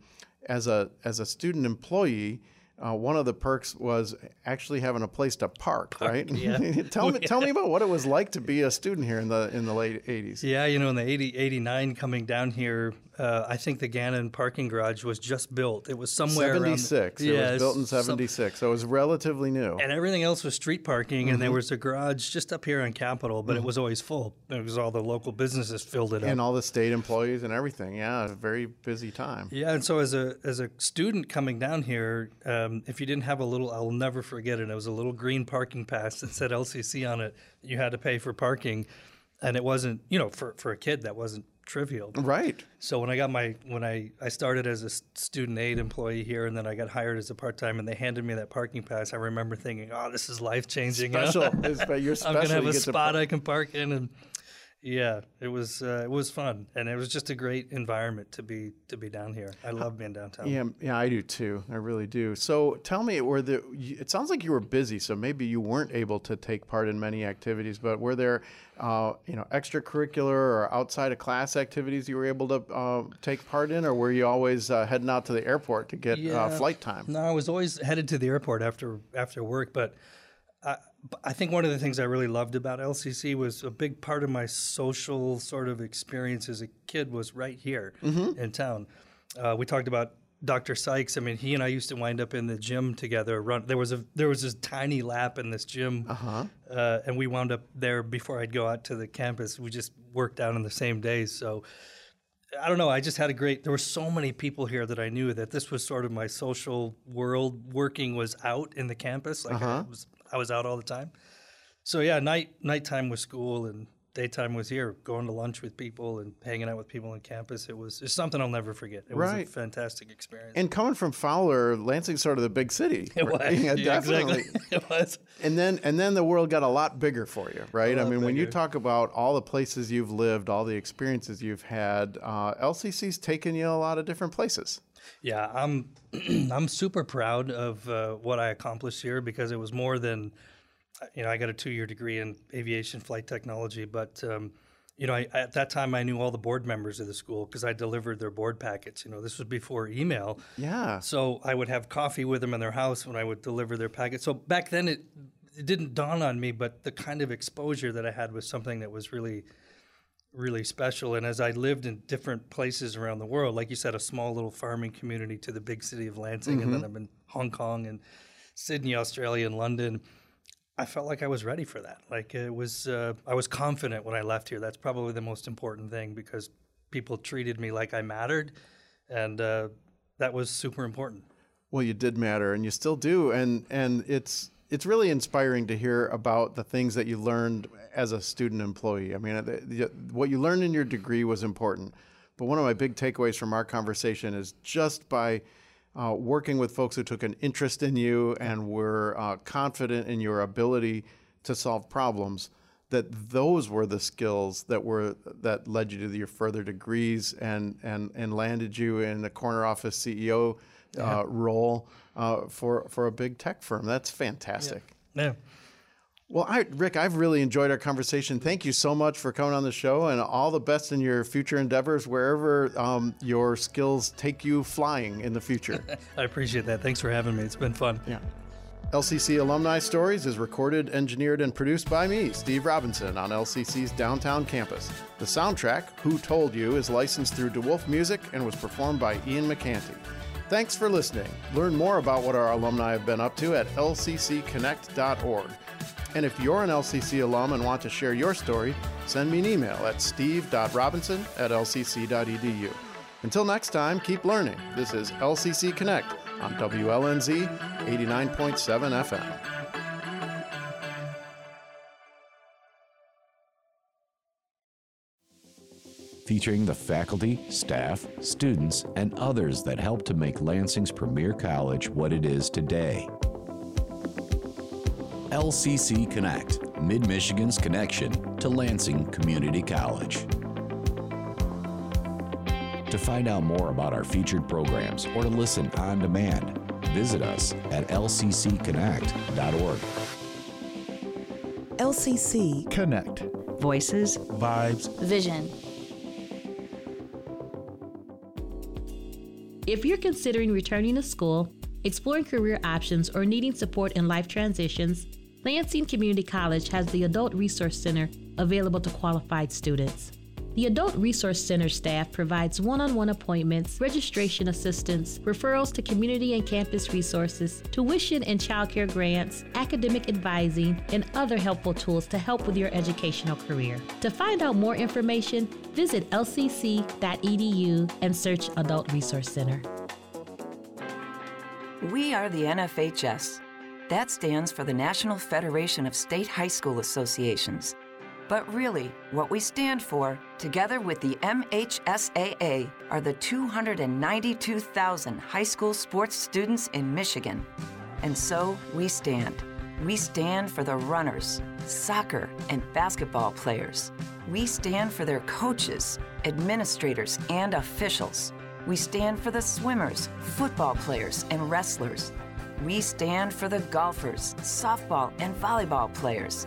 as a as a student employee. Uh, one of the perks was actually having a place to park, right? yeah. *laughs* tell me, tell me *laughs* about what it was like to be a student here in the in the late '80s. Yeah, you know, in the 80, 89 coming down here, uh, I think the Gannon parking garage was just built. It was somewhere around- '76. It Yeah, was built in some- '76, so it was relatively new. and everything else was street parking, and Mm-hmm. there was a garage just up here on Capitol, but it was always full because all the local businesses filled it up. and all the state employees and everything. Yeah, a very busy time. Yeah, and so as a as a student coming down here, um, if you didn't have a little, I'll never forget it. It was a little green parking pass that said LCC on it. You had to pay for parking, and it wasn't, you know, for for a kid that wasn't trivial. Right. So when I got my when I I started as a student aid employee here, and then I got hired as a part time, and they handed me that parking pass. I remember thinking, "Oh, this is life changing." Special. It's- but you're special. *laughs* I'm gonna have You a spot I can park in, and yeah, it was uh, it was fun, and it was just a great environment to be to be down here. I love being downtown. Yeah, yeah, I do too. I really do. So tell me, were the It sounds like you were busy, so maybe you weren't able to take part in many activities. But were there, uh, you know, extracurricular or outside of class activities you were able to uh, take part in, or were you always uh, heading out to the airport to get uh, Yeah. flight time? No, I was always headed to the airport after after work, but I, I think one of the things I really loved about LCC was a big part of my social sort of experience as a kid was right here in town. Uh, we talked about Dr. Sykes, I mean, he and I used to wind up in the gym together. Run. There was a there was this tiny lap in this gym, uh-huh. uh, and we wound up there before I'd go out to the campus. We just worked out on the same days. So I don't know. I just had a great. There were so many people here that I knew that this was sort of my social world. Working was out in the campus. Like Uh-huh. I was I was out all the time. So yeah, night nighttime was school and daytime was here, going to lunch with people and hanging out with people on campus. It was it's something I'll never forget. It was a fantastic experience. And coming from Fowler, Lansing's sort of the big city. It was. *laughs* Yeah, Yeah, definitely. exactly. *laughs* it was. And then and then the world got a lot bigger for you, right? I mean, when you talk about all the places you've lived, all the experiences you've had, uh, LCC's taken you a lot of different places. Yeah, I'm *clears throat* I'm super proud of uh, what I accomplished here because it was more than you know I got a two year degree in aviation flight technology, but um, you know I, at that time I knew all the board members of the school because I delivered their board packets. You know this was before email, Yeah. so I would have coffee with them in their house when I would deliver their packets. So back then it it didn't dawn on me, but the kind of exposure that I had was something that was really really special. And as I lived in different places around the world, like you said, a small little farming community to the big city of Lansing, and then I'm in Hong Kong and Sydney, Australia, and London. I felt like I was ready for that. Like it was, uh, I was confident when I left here. That's probably the most important thing because people treated me like I mattered, and uh, that was super important. Well, you did matter, and you still do, and and it's it's really inspiring to hear about the things that you learned as a student employee. I mean, the, the, what you learned in your degree was important, but one of my big takeaways from our conversation is just by uh, working with folks who took an interest in you and were uh, confident in your ability to solve problems that those were the skills that were that led you to your further degrees and and and landed you in the corner office CEO uh, role uh, for for a big tech firm. That's fantastic. Yeah. Well, I, Rick, I've really enjoyed our conversation. Thank you so much for coming on the show, and all the best in your future endeavors, wherever um, your skills take you flying in the future. *laughs* I appreciate that. Thanks for having me. It's been fun. Yeah. LCC Alumni Stories is recorded, engineered, and produced by me, Steve Robinson, on LCC's downtown campus. The soundtrack, Who Told You, is licensed through De Wolfe Music and was performed by Ian McCanty. Thanks for listening. Learn more about what our alumni have been up to at lccconnect.org. And if you're an LCC alum and want to share your story, send me an email at steve.robinson at lcc.edu. Until next time, keep learning. This is LCC Connect on WLNZ 89.7 FM. Featuring the faculty, staff, students, and others that help to make Lansing's premier college what it is today. LCC Connect, Mid Michigan's connection to Lansing Community College. To find out more about our featured programs or to listen on demand, visit us at lccconnect.org. LCC Connect. Voices, Vibes. Vision. If you're considering returning to school, exploring career options, or needing support in life transitions, Lansing Community College has the Adult Resource Center available to qualified students. The Adult Resource Center staff provides one on one appointments, registration assistance, referrals to community and campus resources, tuition and childcare grants, academic advising, and other helpful tools to help with your educational career. To find out more information, visit lcc.edu and search Adult Resource Center. We are the NFHS. That stands for the National Federation of State High School Associations. But really, what we stand for, together with the MHSAA, are the 292,000 high school sports students in Michigan. And so we stand. We stand for the runners, soccer, and basketball players. We stand for their coaches, administrators, and officials. We stand for the swimmers, football players, and wrestlers. We stand for the golfers, softball, and volleyball players.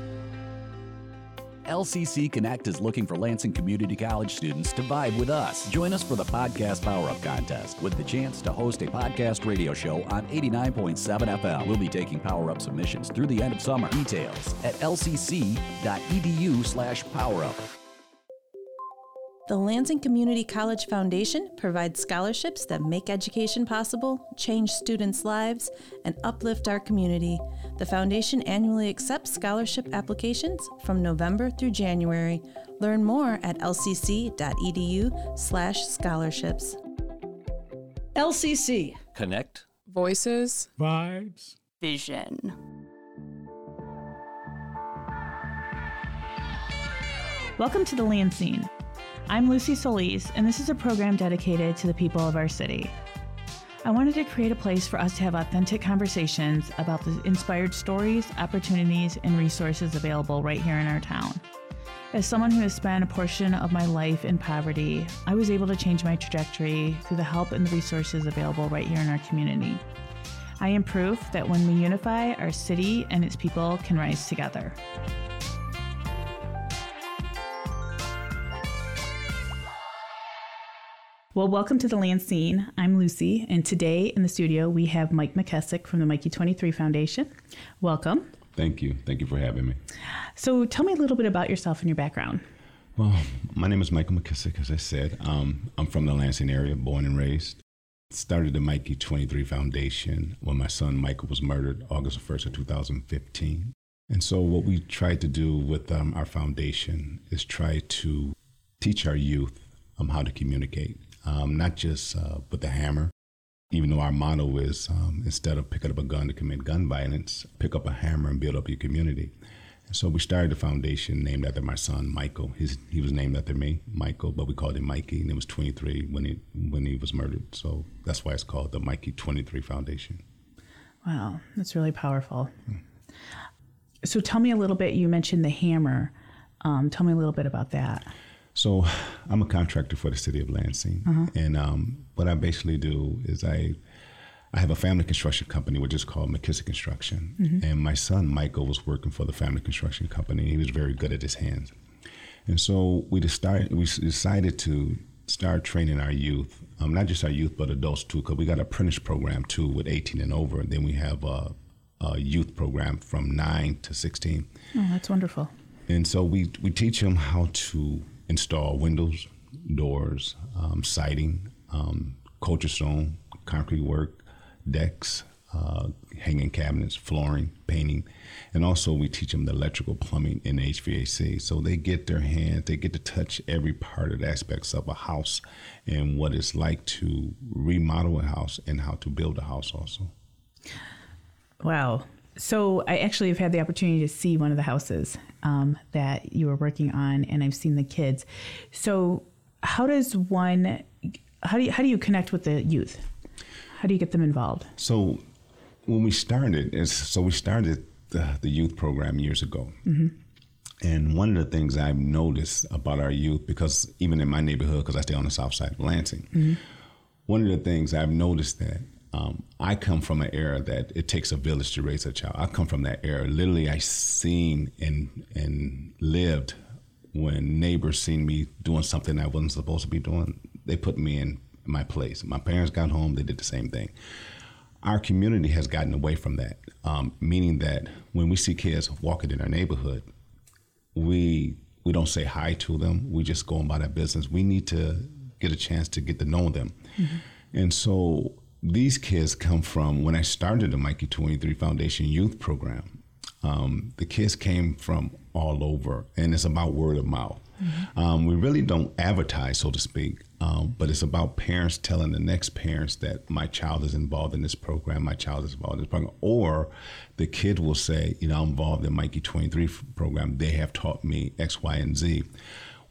LCC Connect is looking for Lansing Community College students to vibe with us. Join us for the Podcast Power Up Contest with the chance to host a podcast radio show on 89.7 FM. We'll be taking Power Up submissions through the end of summer. Details at lcc.edu slash powerup. The Lansing Community College Foundation provides scholarships that make education possible, change students' lives, and uplift our community. The foundation annually accepts scholarship applications from November through January. Learn more at lcc.edu/scholarships. LCC. Connect. Voices. Vibes. Vision. Welcome to the Lan-Scene. I'm Lucy Solis, and this is a program dedicated to the people of our city. I wanted to create a place for us to have authentic conversations about the inspired stories, opportunities, and resources available right here in our town. As someone who has spent a portion of my life in poverty, I was able to change my trajectory through the help and the resources available right here in our community. I am proof that when we unify, our city and its people can rise together. Well, welcome to the Lan-Scene. I'm Lucy, and today in the studio we have Mike McKissick from the Mikey 23 Foundation. Welcome. Thank you. Thank you for having me. So, tell me a little bit about yourself and your background. Well, my name is Michael McKissick, as I said. Um, I'm from the Lansing area, born and raised. Started the Mikey 23 Foundation when my son Michael was murdered August 1st of 2015. And so, what we tried to do with um, our foundation is try to teach our youth um, how to communicate um, not just uh, with the hammer. Even though our motto is um, instead of picking up a gun to commit gun violence, pick up a hammer and build up your community. And so we started a foundation named after my son Michael. His, he was named after me, Michael, but we called him Mikey, and he was 23 when he when he was murdered. So that's why it's called the Mikey 23 Foundation. Wow, that's really powerful. Hmm. So tell me a little bit. You mentioned the hammer. Um, tell me a little bit about that. So *sighs* I'm a contractor for the city of Lansing, uh-huh. and um, what I basically do is I I have a family construction company which is called McKissick Construction, mm-hmm. and my son Michael was working for the family construction company. He was very good at his hands, and so we decided we decided to start training our youth, um, not just our youth but adults too, because we got an apprentice program too with 18 and over, and then we have a, a youth program from nine to 16. Oh, that's wonderful. And so we we teach them how to install windows, doors, um, siding, um, culture stone, concrete work, decks, uh, hanging cabinets, flooring, painting, and also we teach them the electrical, plumbing, and HVAC. So they get their hands, they get to touch every part of the aspects of a house and what it's like to remodel a house and how to build a house also. Wow, so I actually have had the opportunity to see one of the houses um, that you were working on, and I've seen the kids. So how does one? How do you, how do you connect with the youth? How do you get them involved? So when we started, so we started the, the youth program years ago. Mm-hmm. And one of the things I've noticed about our youth, because even in my neighborhood, because I stay on the south side of Lansing, mm-hmm. one of the things I've noticed that um, I come from an era that it takes a village to raise a child. I come from that era. Literally, I seen and and lived when neighbors seen me doing something I wasn't supposed to be doing. They put me in my place. My parents got home. They did the same thing. Our community has gotten away from that, um, meaning that when we see kids walking in our neighborhood, we we don't say hi to them. We just go about our business. We need to get a chance to get to know them. Mm-hmm. And so these kids come from when I started the Mikey 23 Foundation Youth Program. Um, the kids came from all over, and it's about word of mouth. Mm-hmm. Um, we really don't advertise, so to speak, um, but it's about parents telling the next parents that my child is involved in this program, my child is involved in this program, or the kid will say, you know, I'm involved in Mikey 23 program. They have taught me X, Y, and Z.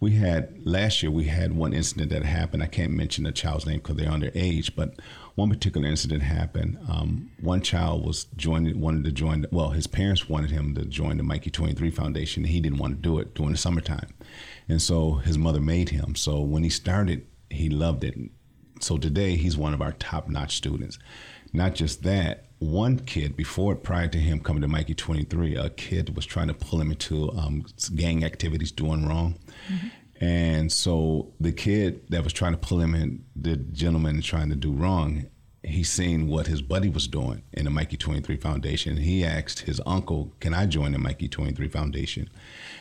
We had last year. We had one incident that happened. I can't mention the child's name because they're underage, but one particular incident happened. Um, one child was joined, wanted to join. Well, his parents wanted him to join the Mikey Twenty Three Foundation. He didn't want to do it during the summertime, and so his mother made him. So when he started, he loved it. So today he's one of our top notch students. Not just that, one kid before prior to him coming to Mikey 23, a kid was trying to pull him into um, gang activities, doing wrong. Mm-hmm. And so the kid that was trying to pull him in, the gentleman trying to do wrong, he seen what his buddy was doing in the Mikey 23 Foundation. He asked his uncle, Can I join the Mikey 23 Foundation?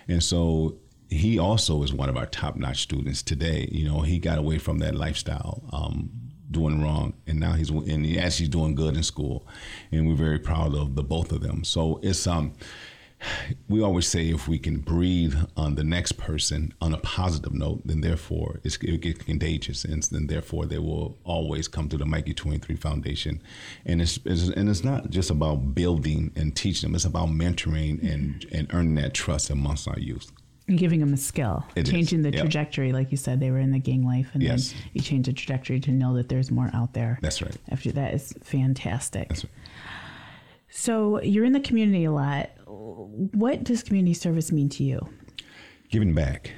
And so he also is one of our top notch students today. You know, he got away from that lifestyle. Um, doing wrong, and now he's and he actually doing good in school, and we're very proud of the both of them. So it's um, we always say if we can breathe on the next person on a positive note, then therefore it's, it gets contagious, and then therefore they will always come to the Mikey Twenty Three Foundation, and it's, it's, and it's not just about building and teaching them; it's about mentoring and and earning that trust amongst our youth and giving them a skill, It is, changing the yep. trajectory. Like you said, they were in the gang life, and Yes. then you change the trajectory to know that there's more out there. That's right. After that is fantastic. That's right. So you're in the community a lot. What does community service mean to you? giving back.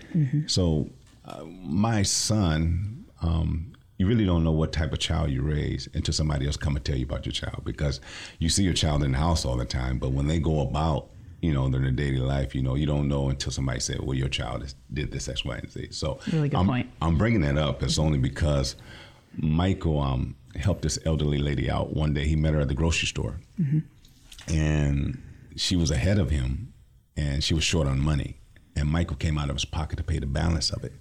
So, uh, my son, um, you really don't know what type of child you raise until somebody else come and tell you about your child because you see your child in the house all the time, but when they go about, you know, their daily life, you know, you don't know until somebody said, "Well, your child is, did this X, Y, and Z." So, Really good I'm, point. I'm bringing that up. It's only because Michael um, helped this elderly lady out one day. He met her at the grocery store, and she was ahead of him and she was short on money. And michael came out of his pocket to pay the balance of it.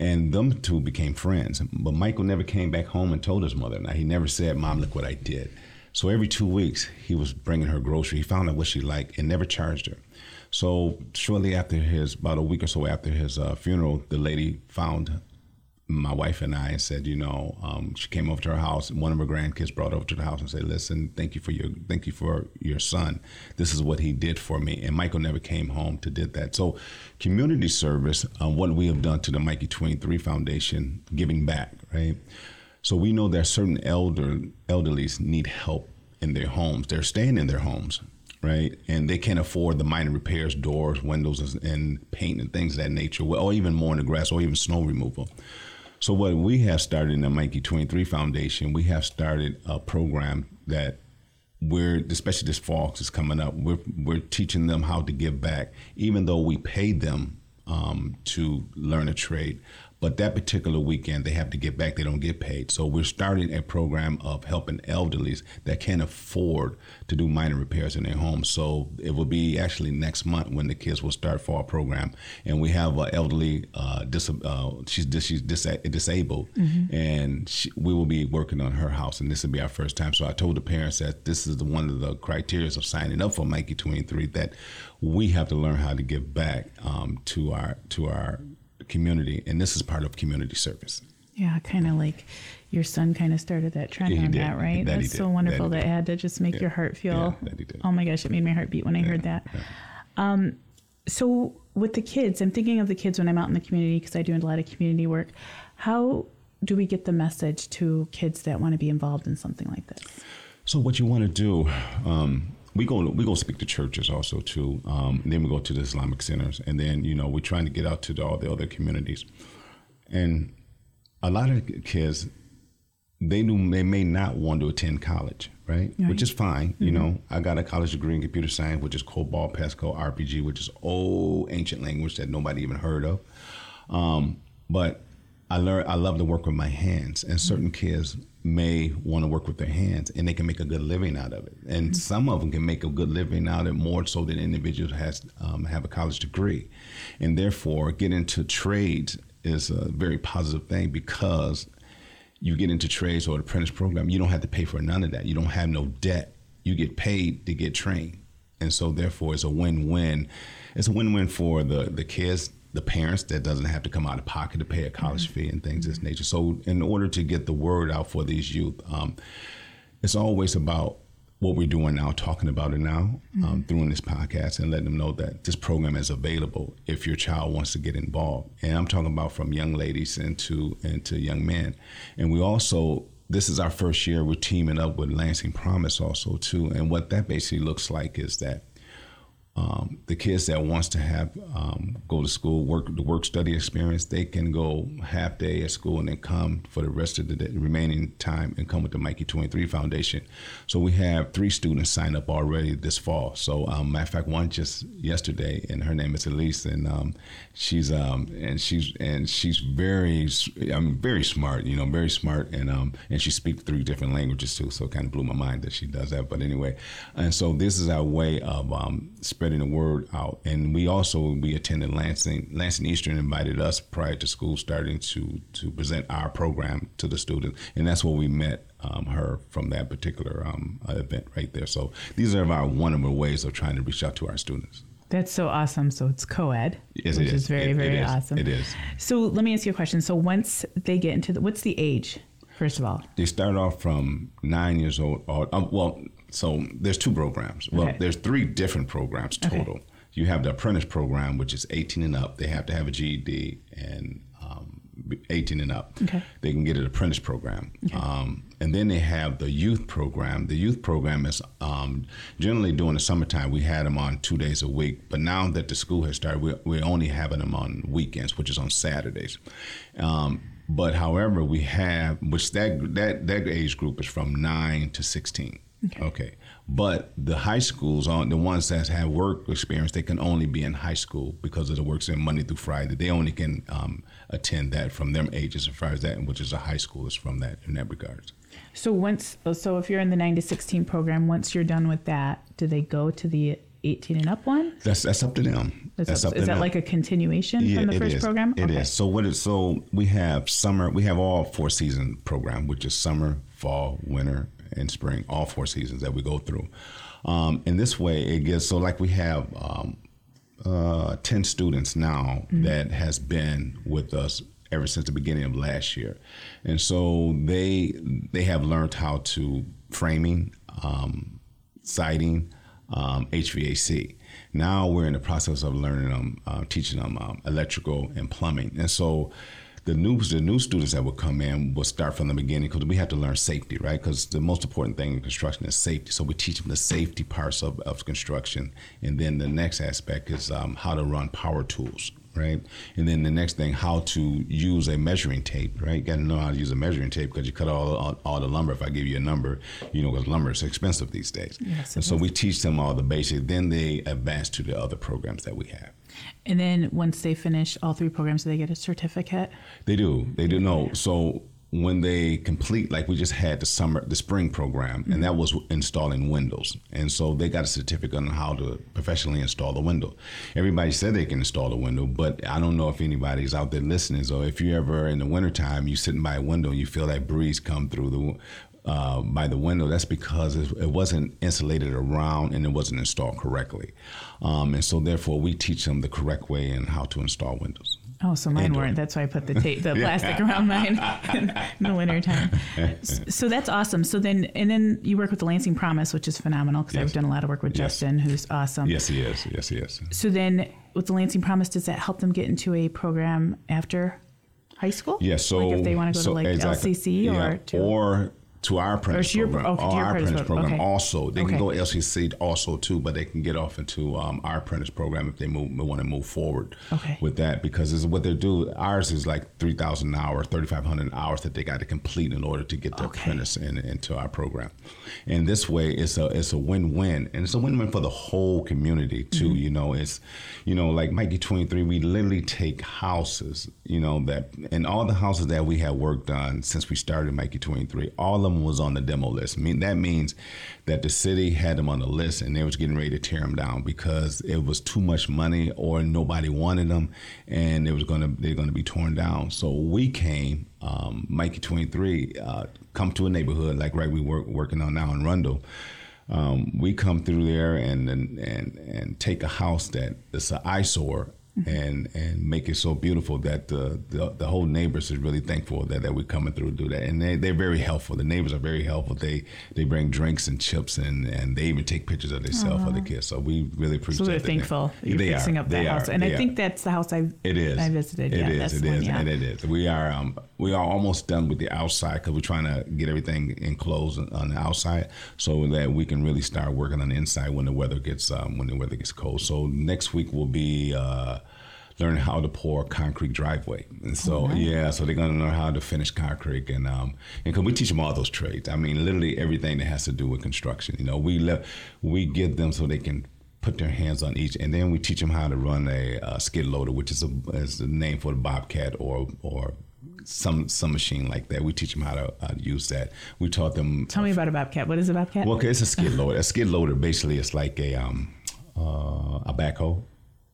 And them two became friends. But michael never came back home and told his mother. Now he never said mom look what i did. So every two weeks he was bringing her grocery. He found out what she liked and never charged her. So shortly after his about a week or so after his uh, funeral the lady found my wife and I said, you know, um, she came over to our house, and one of her grandkids brought over to the house and said, "Listen, thank you for your thank you for your son. This is what he did for me." And Michael never came home to did that. So, community service, um, what we have done to the Mikey Twenty Three Foundation, giving back, right? So we know that certain elder elderlies need help in their homes. They're staying in their homes, right? And they can't afford the minor repairs, doors, windows, and paint and things of that nature, or even mowing the grass, or even snow removal. So what we have started in the Mikey 23 Foundation, we have started a program that we're especially this fall is coming up. We're we're teaching them how to give back, even though we paid them um, to learn a trade. But that particular weekend, they have to get back. They don't get paid. So we're starting a program of helping elderlies that can't afford to do minor repairs in their homes. So it will be actually next month when the kids will start for our program. And we have an elderly, uh, dis- uh, she's dis- she's dis- disabled, Mhm. and she, we will be working on her house. And this will be our first time. So I told the parents that this is the, one of the criteria of signing up for Mikey 23 that we have to learn how to give back um, to our to our community, and this is part of community service. Yeah, kind of like your son kind of started that trend Yeah, on did. that, right? That That's so wonderful. That That had to just make Yeah. your heart feel. Yeah, that he did. Oh my gosh, it made my heart beat when I heard that. Um, so with the kids, I'm thinking of the kids when I'm out in the community because I do a lot of community work. How do we get the message to kids that want to be involved in something like this? So what you want to do, um, we go we go speak to churches also too. Um, then we go to the Islamic centers, and then you know we're trying to get out to the, all the other communities, and a lot of kids they do they may not want to attend college, right? Right. Which is fine. You Mhm. know, I got a college degree in computer science, which is COBOL, Pascal, RPG, which is old ancient language that nobody even heard of. Um, but I learned I love to work with my hands, and certain kids may want to work with their hands, and they can make a good living out of it. And some of them can make a good living out of it more so than individuals has um, have a college degree, and therefore get into trades is a very positive thing because you get into trades or the apprentice program, you don't have to pay for none of that. You don't have no debt. You get paid to get trained. And so therefore it's a win-win. It's a win-win for the the kids, the parents that doesn't have to come out of pocket to pay a college fee and things of this nature. So in order to get the word out for these youth, um, it's always about what we're doing now, talking about it now um, through this podcast and letting them know that this program is available if your child wants to get involved. And I'm talking about from young ladies into into young men. And we also this is our first year we're teaming up with Lansing Promise also too. And what that basically looks like is that um, the kids that wants to have um, go to school, work the work study experience, they can go half day at school and then come for the rest of the day, remaining time and come with the Mikey 23 Foundation. So we have three students signed up already this fall. So um, matter of fact, one just yesterday, and her name is Elise, and um, she's um, and she's and she's very I mean very smart, you know, very smart, and um, and she speaks three different languages too. So it kind of blew my mind that she does that. But anyway, and so this is our way of um, spreading the word out. And we also we attended Lansing. Lansing Eastern invited us prior to school starting to to present our program to the students, and that's where we met um, her from that particular um, event right there. So these are our one of the ways of trying to reach out to our students. That's so awesome. So it's co-ed, Yes, which it is, is. very, It- very it is. awesome. It is. So let me ask you a question. So once they get into the, what's the age, first of all? They start off from nine years old. Or, um, well, so there's two programs. Well, Okay. there's three different programs Okay. total. You have the apprentice program, which is 18 and up. They have to have a GED and um, 18 and up. Okay. They can get an apprentice program. Um, and then they have the youth program. The youth program is um, generally during the summertime, we had them on two days a week. But now that the school has started, we, we're only having them on weekends, which is on Saturdays. Um, but however, we have, which that, that, that age group is from 9 to 16. Okay. But the high schools, on the ones that have work experience, they can only be in high school because of the works in Monday through Friday. They only can um, attend that from them ages as far as that, which is a high school is from that in that regards. So once, so if you're in the nine to sixteen program, once you're done with that, do they go to the eighteen and up one? That's that's up to them. That's up is to that like a continuation from the first is. program? It is. okay. So what is so we have summer. We have all four season program, which is summer, fall, winter, and spring. All four seasons that we go through. Um, in this way, it gets so like we have um, uh, ten students now Mm-hmm. that has been with us ever since the beginning of last year, and so they they have learned how to framing, um, siding, um, HVAC. Now we're in the process of learning them, uh, teaching them um, electrical and plumbing, and so the new the new students that will come in will start from the beginning because we have to learn safety, right? Because the most important thing in construction is safety. So we teach them the safety parts of, of construction, and then the next aspect is um, how to run power tools, right? And then the next thing, how to use a measuring tape, right? You got to know how to use a measuring tape because you cut all, all all the lumber. If I give you a number, you know, because lumber is expensive these days. Yes, and so is. we teach them all the basics. Then they advance to the other programs that we have. And then once they finish all three programs, do they get a certificate? They do. They do know. So when they complete, like we just had the summer, the spring program, and that was installing windows. And so they got a certificate on how to professionally install the window. Everybody said they can install the window, but I don't know if anybody's out there listening. So if you ever in the wintertime, you sitting by a window, you feel that breeze come through the uh, by the window, that's because it, wasn't insulated around and it wasn't installed correctly. Um, and so, therefore, we teach them the correct way and how to install windows. Oh, so mine weren't. That's why I put the tape, the *laughs* *laughs* plastic around mine in the wintertime. So that's awesome. So then, and then you work with the Lansing Promise, which is phenomenal because I've done a lot of work with Yes. Justin, who's awesome. Yes, he is. Yes, he is. So then, with the Lansing Promise, does that help them get into a program after high school? Yes. So like if they want to go so to like exactly. LCC Yeah, or to or to our apprentice your- program, okay, or our apprentice apprentice program. Okay. also. They Okay. can go LCC also too, but they can get off into um, our apprentice program if they move, want to move forward with that because it's what they do. Ours is like three thousand hours, thirty five hundred hours that they got to complete in order to get the apprentice in, into our program. And this way, it's a it's a win win, and it's a win win for the whole community too. You know, it's you know like Mikey twenty three. We literally take houses, you know that, and all the houses that we have worked on since we started Mikey twenty three, all of them was on the demo list. I mean, that means that the city had them on the list and they was getting ready to tear them down because it was too much money or nobody wanted them, and it was gonna they're gonna be torn down. So we came, um, Mikey twenty three, uh, come to a neighborhood like right we work working on now in Rundle. Um, we come through there and, and and and take a house that is an eyesore and and make it so beautiful that the, the the whole neighbors is really thankful that, that we're coming through to do that and they, they're very helpful the neighbors are very helpful they they bring drinks and chips and and they even take pictures of themselves for the kids so we really appreciate So they're thankful that you're they fixing are, up that they house, are, and I they think that's the house I It is. I visited. It yeah, is, It the one, is. yeah. And it is. We are. Um, we are almost done with the outside because we're trying to get everything enclosed on the outside so that we can really start working on the inside when the weather gets um, when the weather gets cold. So next week will be. Uh, learning how to pour concrete driveway, and so Oh, yeah, so they're gonna learn how to finish concrete, and um, and cause we teach them all those trades. I mean, literally everything that has to do with construction. You know, we let we give them so they can put their hands on each, and then we teach them how to run a uh, skid loader, which is a is the name for the bobcat or or some some machine like that. We teach them how to, to use that. We taught them. Tell me about a bobcat. What is a bobcat? Well, okay, it's a skid loader. A skid loader basically it's like a um, uh, a backhoe.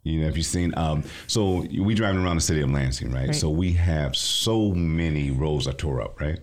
You know, if you've seen, um, so we driving around the city of Lansing, right? Right. So we have so many roads are tore up, right?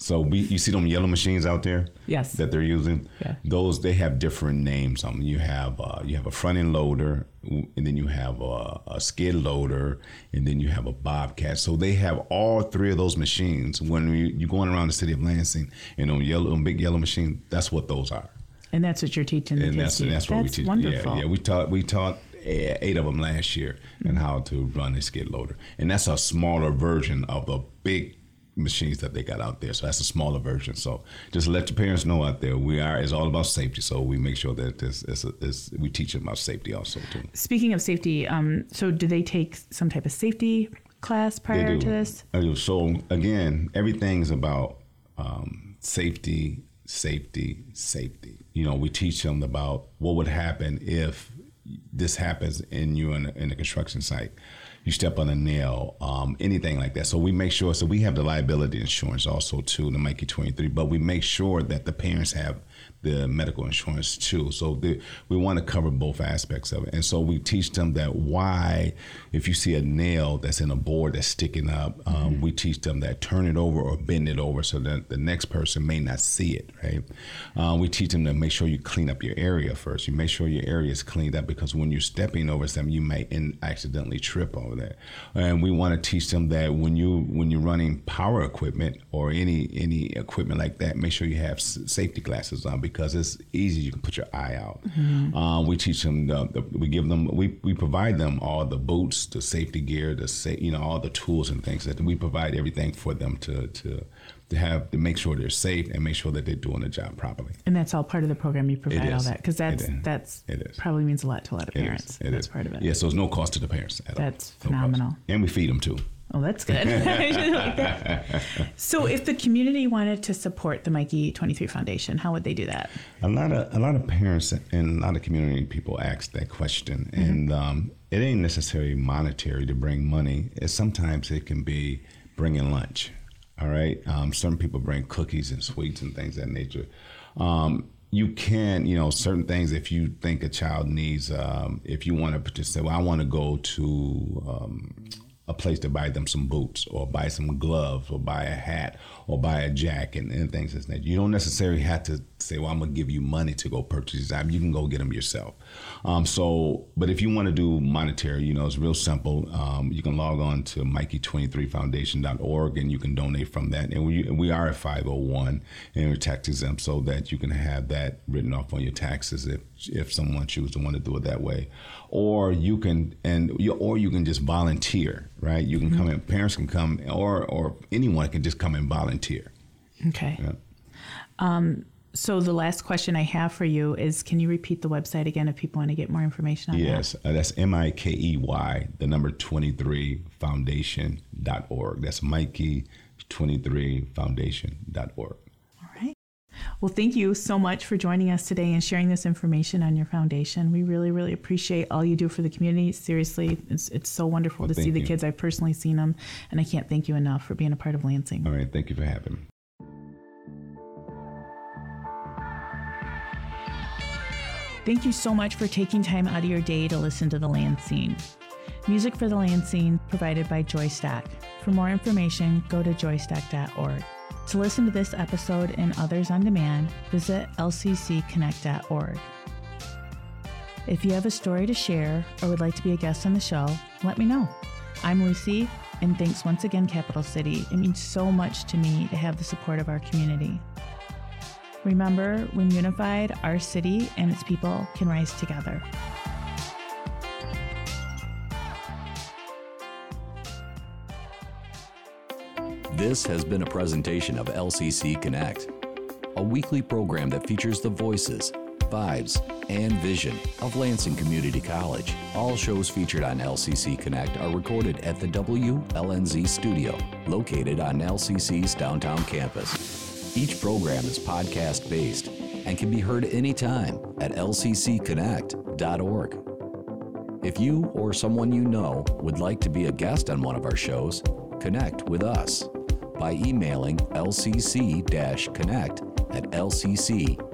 So we, you see them yellow machines out there, Yes. that they're using. Yeah. Those they have different names on them. You have uh, you have a front end loader, and then you have a, a skid loader, and then you have a bobcat. So they have all three of those machines. When you, you're going around the city of Lansing, and on yellow, on big yellow machine, that's what those are And that's what you're teaching the and kids. that's do. that's what we That's teach. wonderful. Yeah, yeah. We taught we taught eh, eight of them last year and how to run a skid loader, and that's a smaller version of the big machines that they got out there. So that's a smaller version. So just let your parents know out there, we are it's all about safety. So we make sure that this is, is we teach them about safety also too. Speaking of safety, um, so do they take some type of safety class prior to this? I do. So again, everything's about um, safety, safety, safety. You know, we teach them about what would happen if this happens in you in, in a construction site. You step on a nail, um, anything like that. So we make sure. So we have the liability insurance also too, the Mikey Twenty Three. But we make sure that the parents have the medical insurance too. So the, we want to cover both aspects of it. And so we teach them that why, if you see a nail that's in a board that's sticking up, um, we teach them that turn it over or bend it over so that the next person may not see it, right? Uh, we teach them to make sure you clean up your area first. You make sure your area is cleaned up because when you're stepping over something, you may in, accidentally trip over that. And we want to teach them that when you when you're running power equipment or any any equipment like that, make sure you have s- safety glasses on because it's easy. You can put your eye out. Mhm. Um, we teach them. The, the, we give them. We, we provide them all the boots, the safety gear, the sa- you know all the tools and things that we provide everything for them to to to have to make sure they're safe and make sure that they're doing the job properly. And that's all part of the program. You provide all that because that's is. that's It is. probably means a lot to a lot of It is. parents. It that's is. part of it. Yeah, so it's no cost to the parents at all. That's No phenomenal. And we feed them too. Oh, that's good. *laughs* Like that. So, if the community wanted to support the Mikey Twenty Three Foundation, how would they do that? A lot of a lot of parents and a lot of community people ask that question, Mm-hmm. and um, it ain't necessarily monetary to bring money. It, sometimes it can be bringing lunch. All right, um, some people bring cookies and sweets and things of that nature. Um, you can, you know, certain things. If you think a child needs, um, if you want to just say, "Well, I want to go to." A place to buy them some boots or buy some gloves or buy a hat or buy a jacket and and things like that. You don't necessarily have to say, well, I'm going to give you money to go purchase these items. You can go get them yourself. Um, so, but if you want to do monetary, you know, it's real simple. Um, you can log on to Mikey23foundation.org and you can donate from that. And we, we are a 501 and we're tax exempt so that you can have that written off on your taxes if, if someone chooses to want to do it that way. Or you can, and you, or you can just volunteer, right? You can come in, parents can come, or, or anyone can just come and volunteer. Okay. Um, so the last question I have for you is: Can you repeat the website again if people want to get more information on that? Yes, uh, that's M I K E Y, the number 23 foundation.org. That's Mikey 23 foundation.org. Well, thank you so much for joining us today and sharing this information on your foundation. We really, really appreciate all you do for the community. Seriously, it's it's so wonderful Well, to see thank the you. kids. I've personally seen them, and I can't thank you enough for being a part of Lansing. All right, thank you for having me. Thank you so much for taking time out of your day to listen to the Lan-Scene. Music for the Lan-Scene provided by Joystack. For more information, go to joystack.org. To listen to this episode and others on demand, visit lccconnect.org. If you have a story to share or would like to be a guest on the show, let me know. I'm Lucy, and thanks once again, Capital City. It means so much to me to have the support of our community. Remember, when unified, our city and its people can rise together. This has been a presentation of LCC Connect, a weekly program that features the voices, vibes, and vision of Lansing Community College. All shows featured on LCC Connect are recorded at the WLNZ studio, located on LCC's downtown campus. Each program is podcast based and can be heard anytime at lccconnect.org. If you or someone you know would like to be a guest on one of our shows, connect with us by emailing lcc-connect at lcc.edu.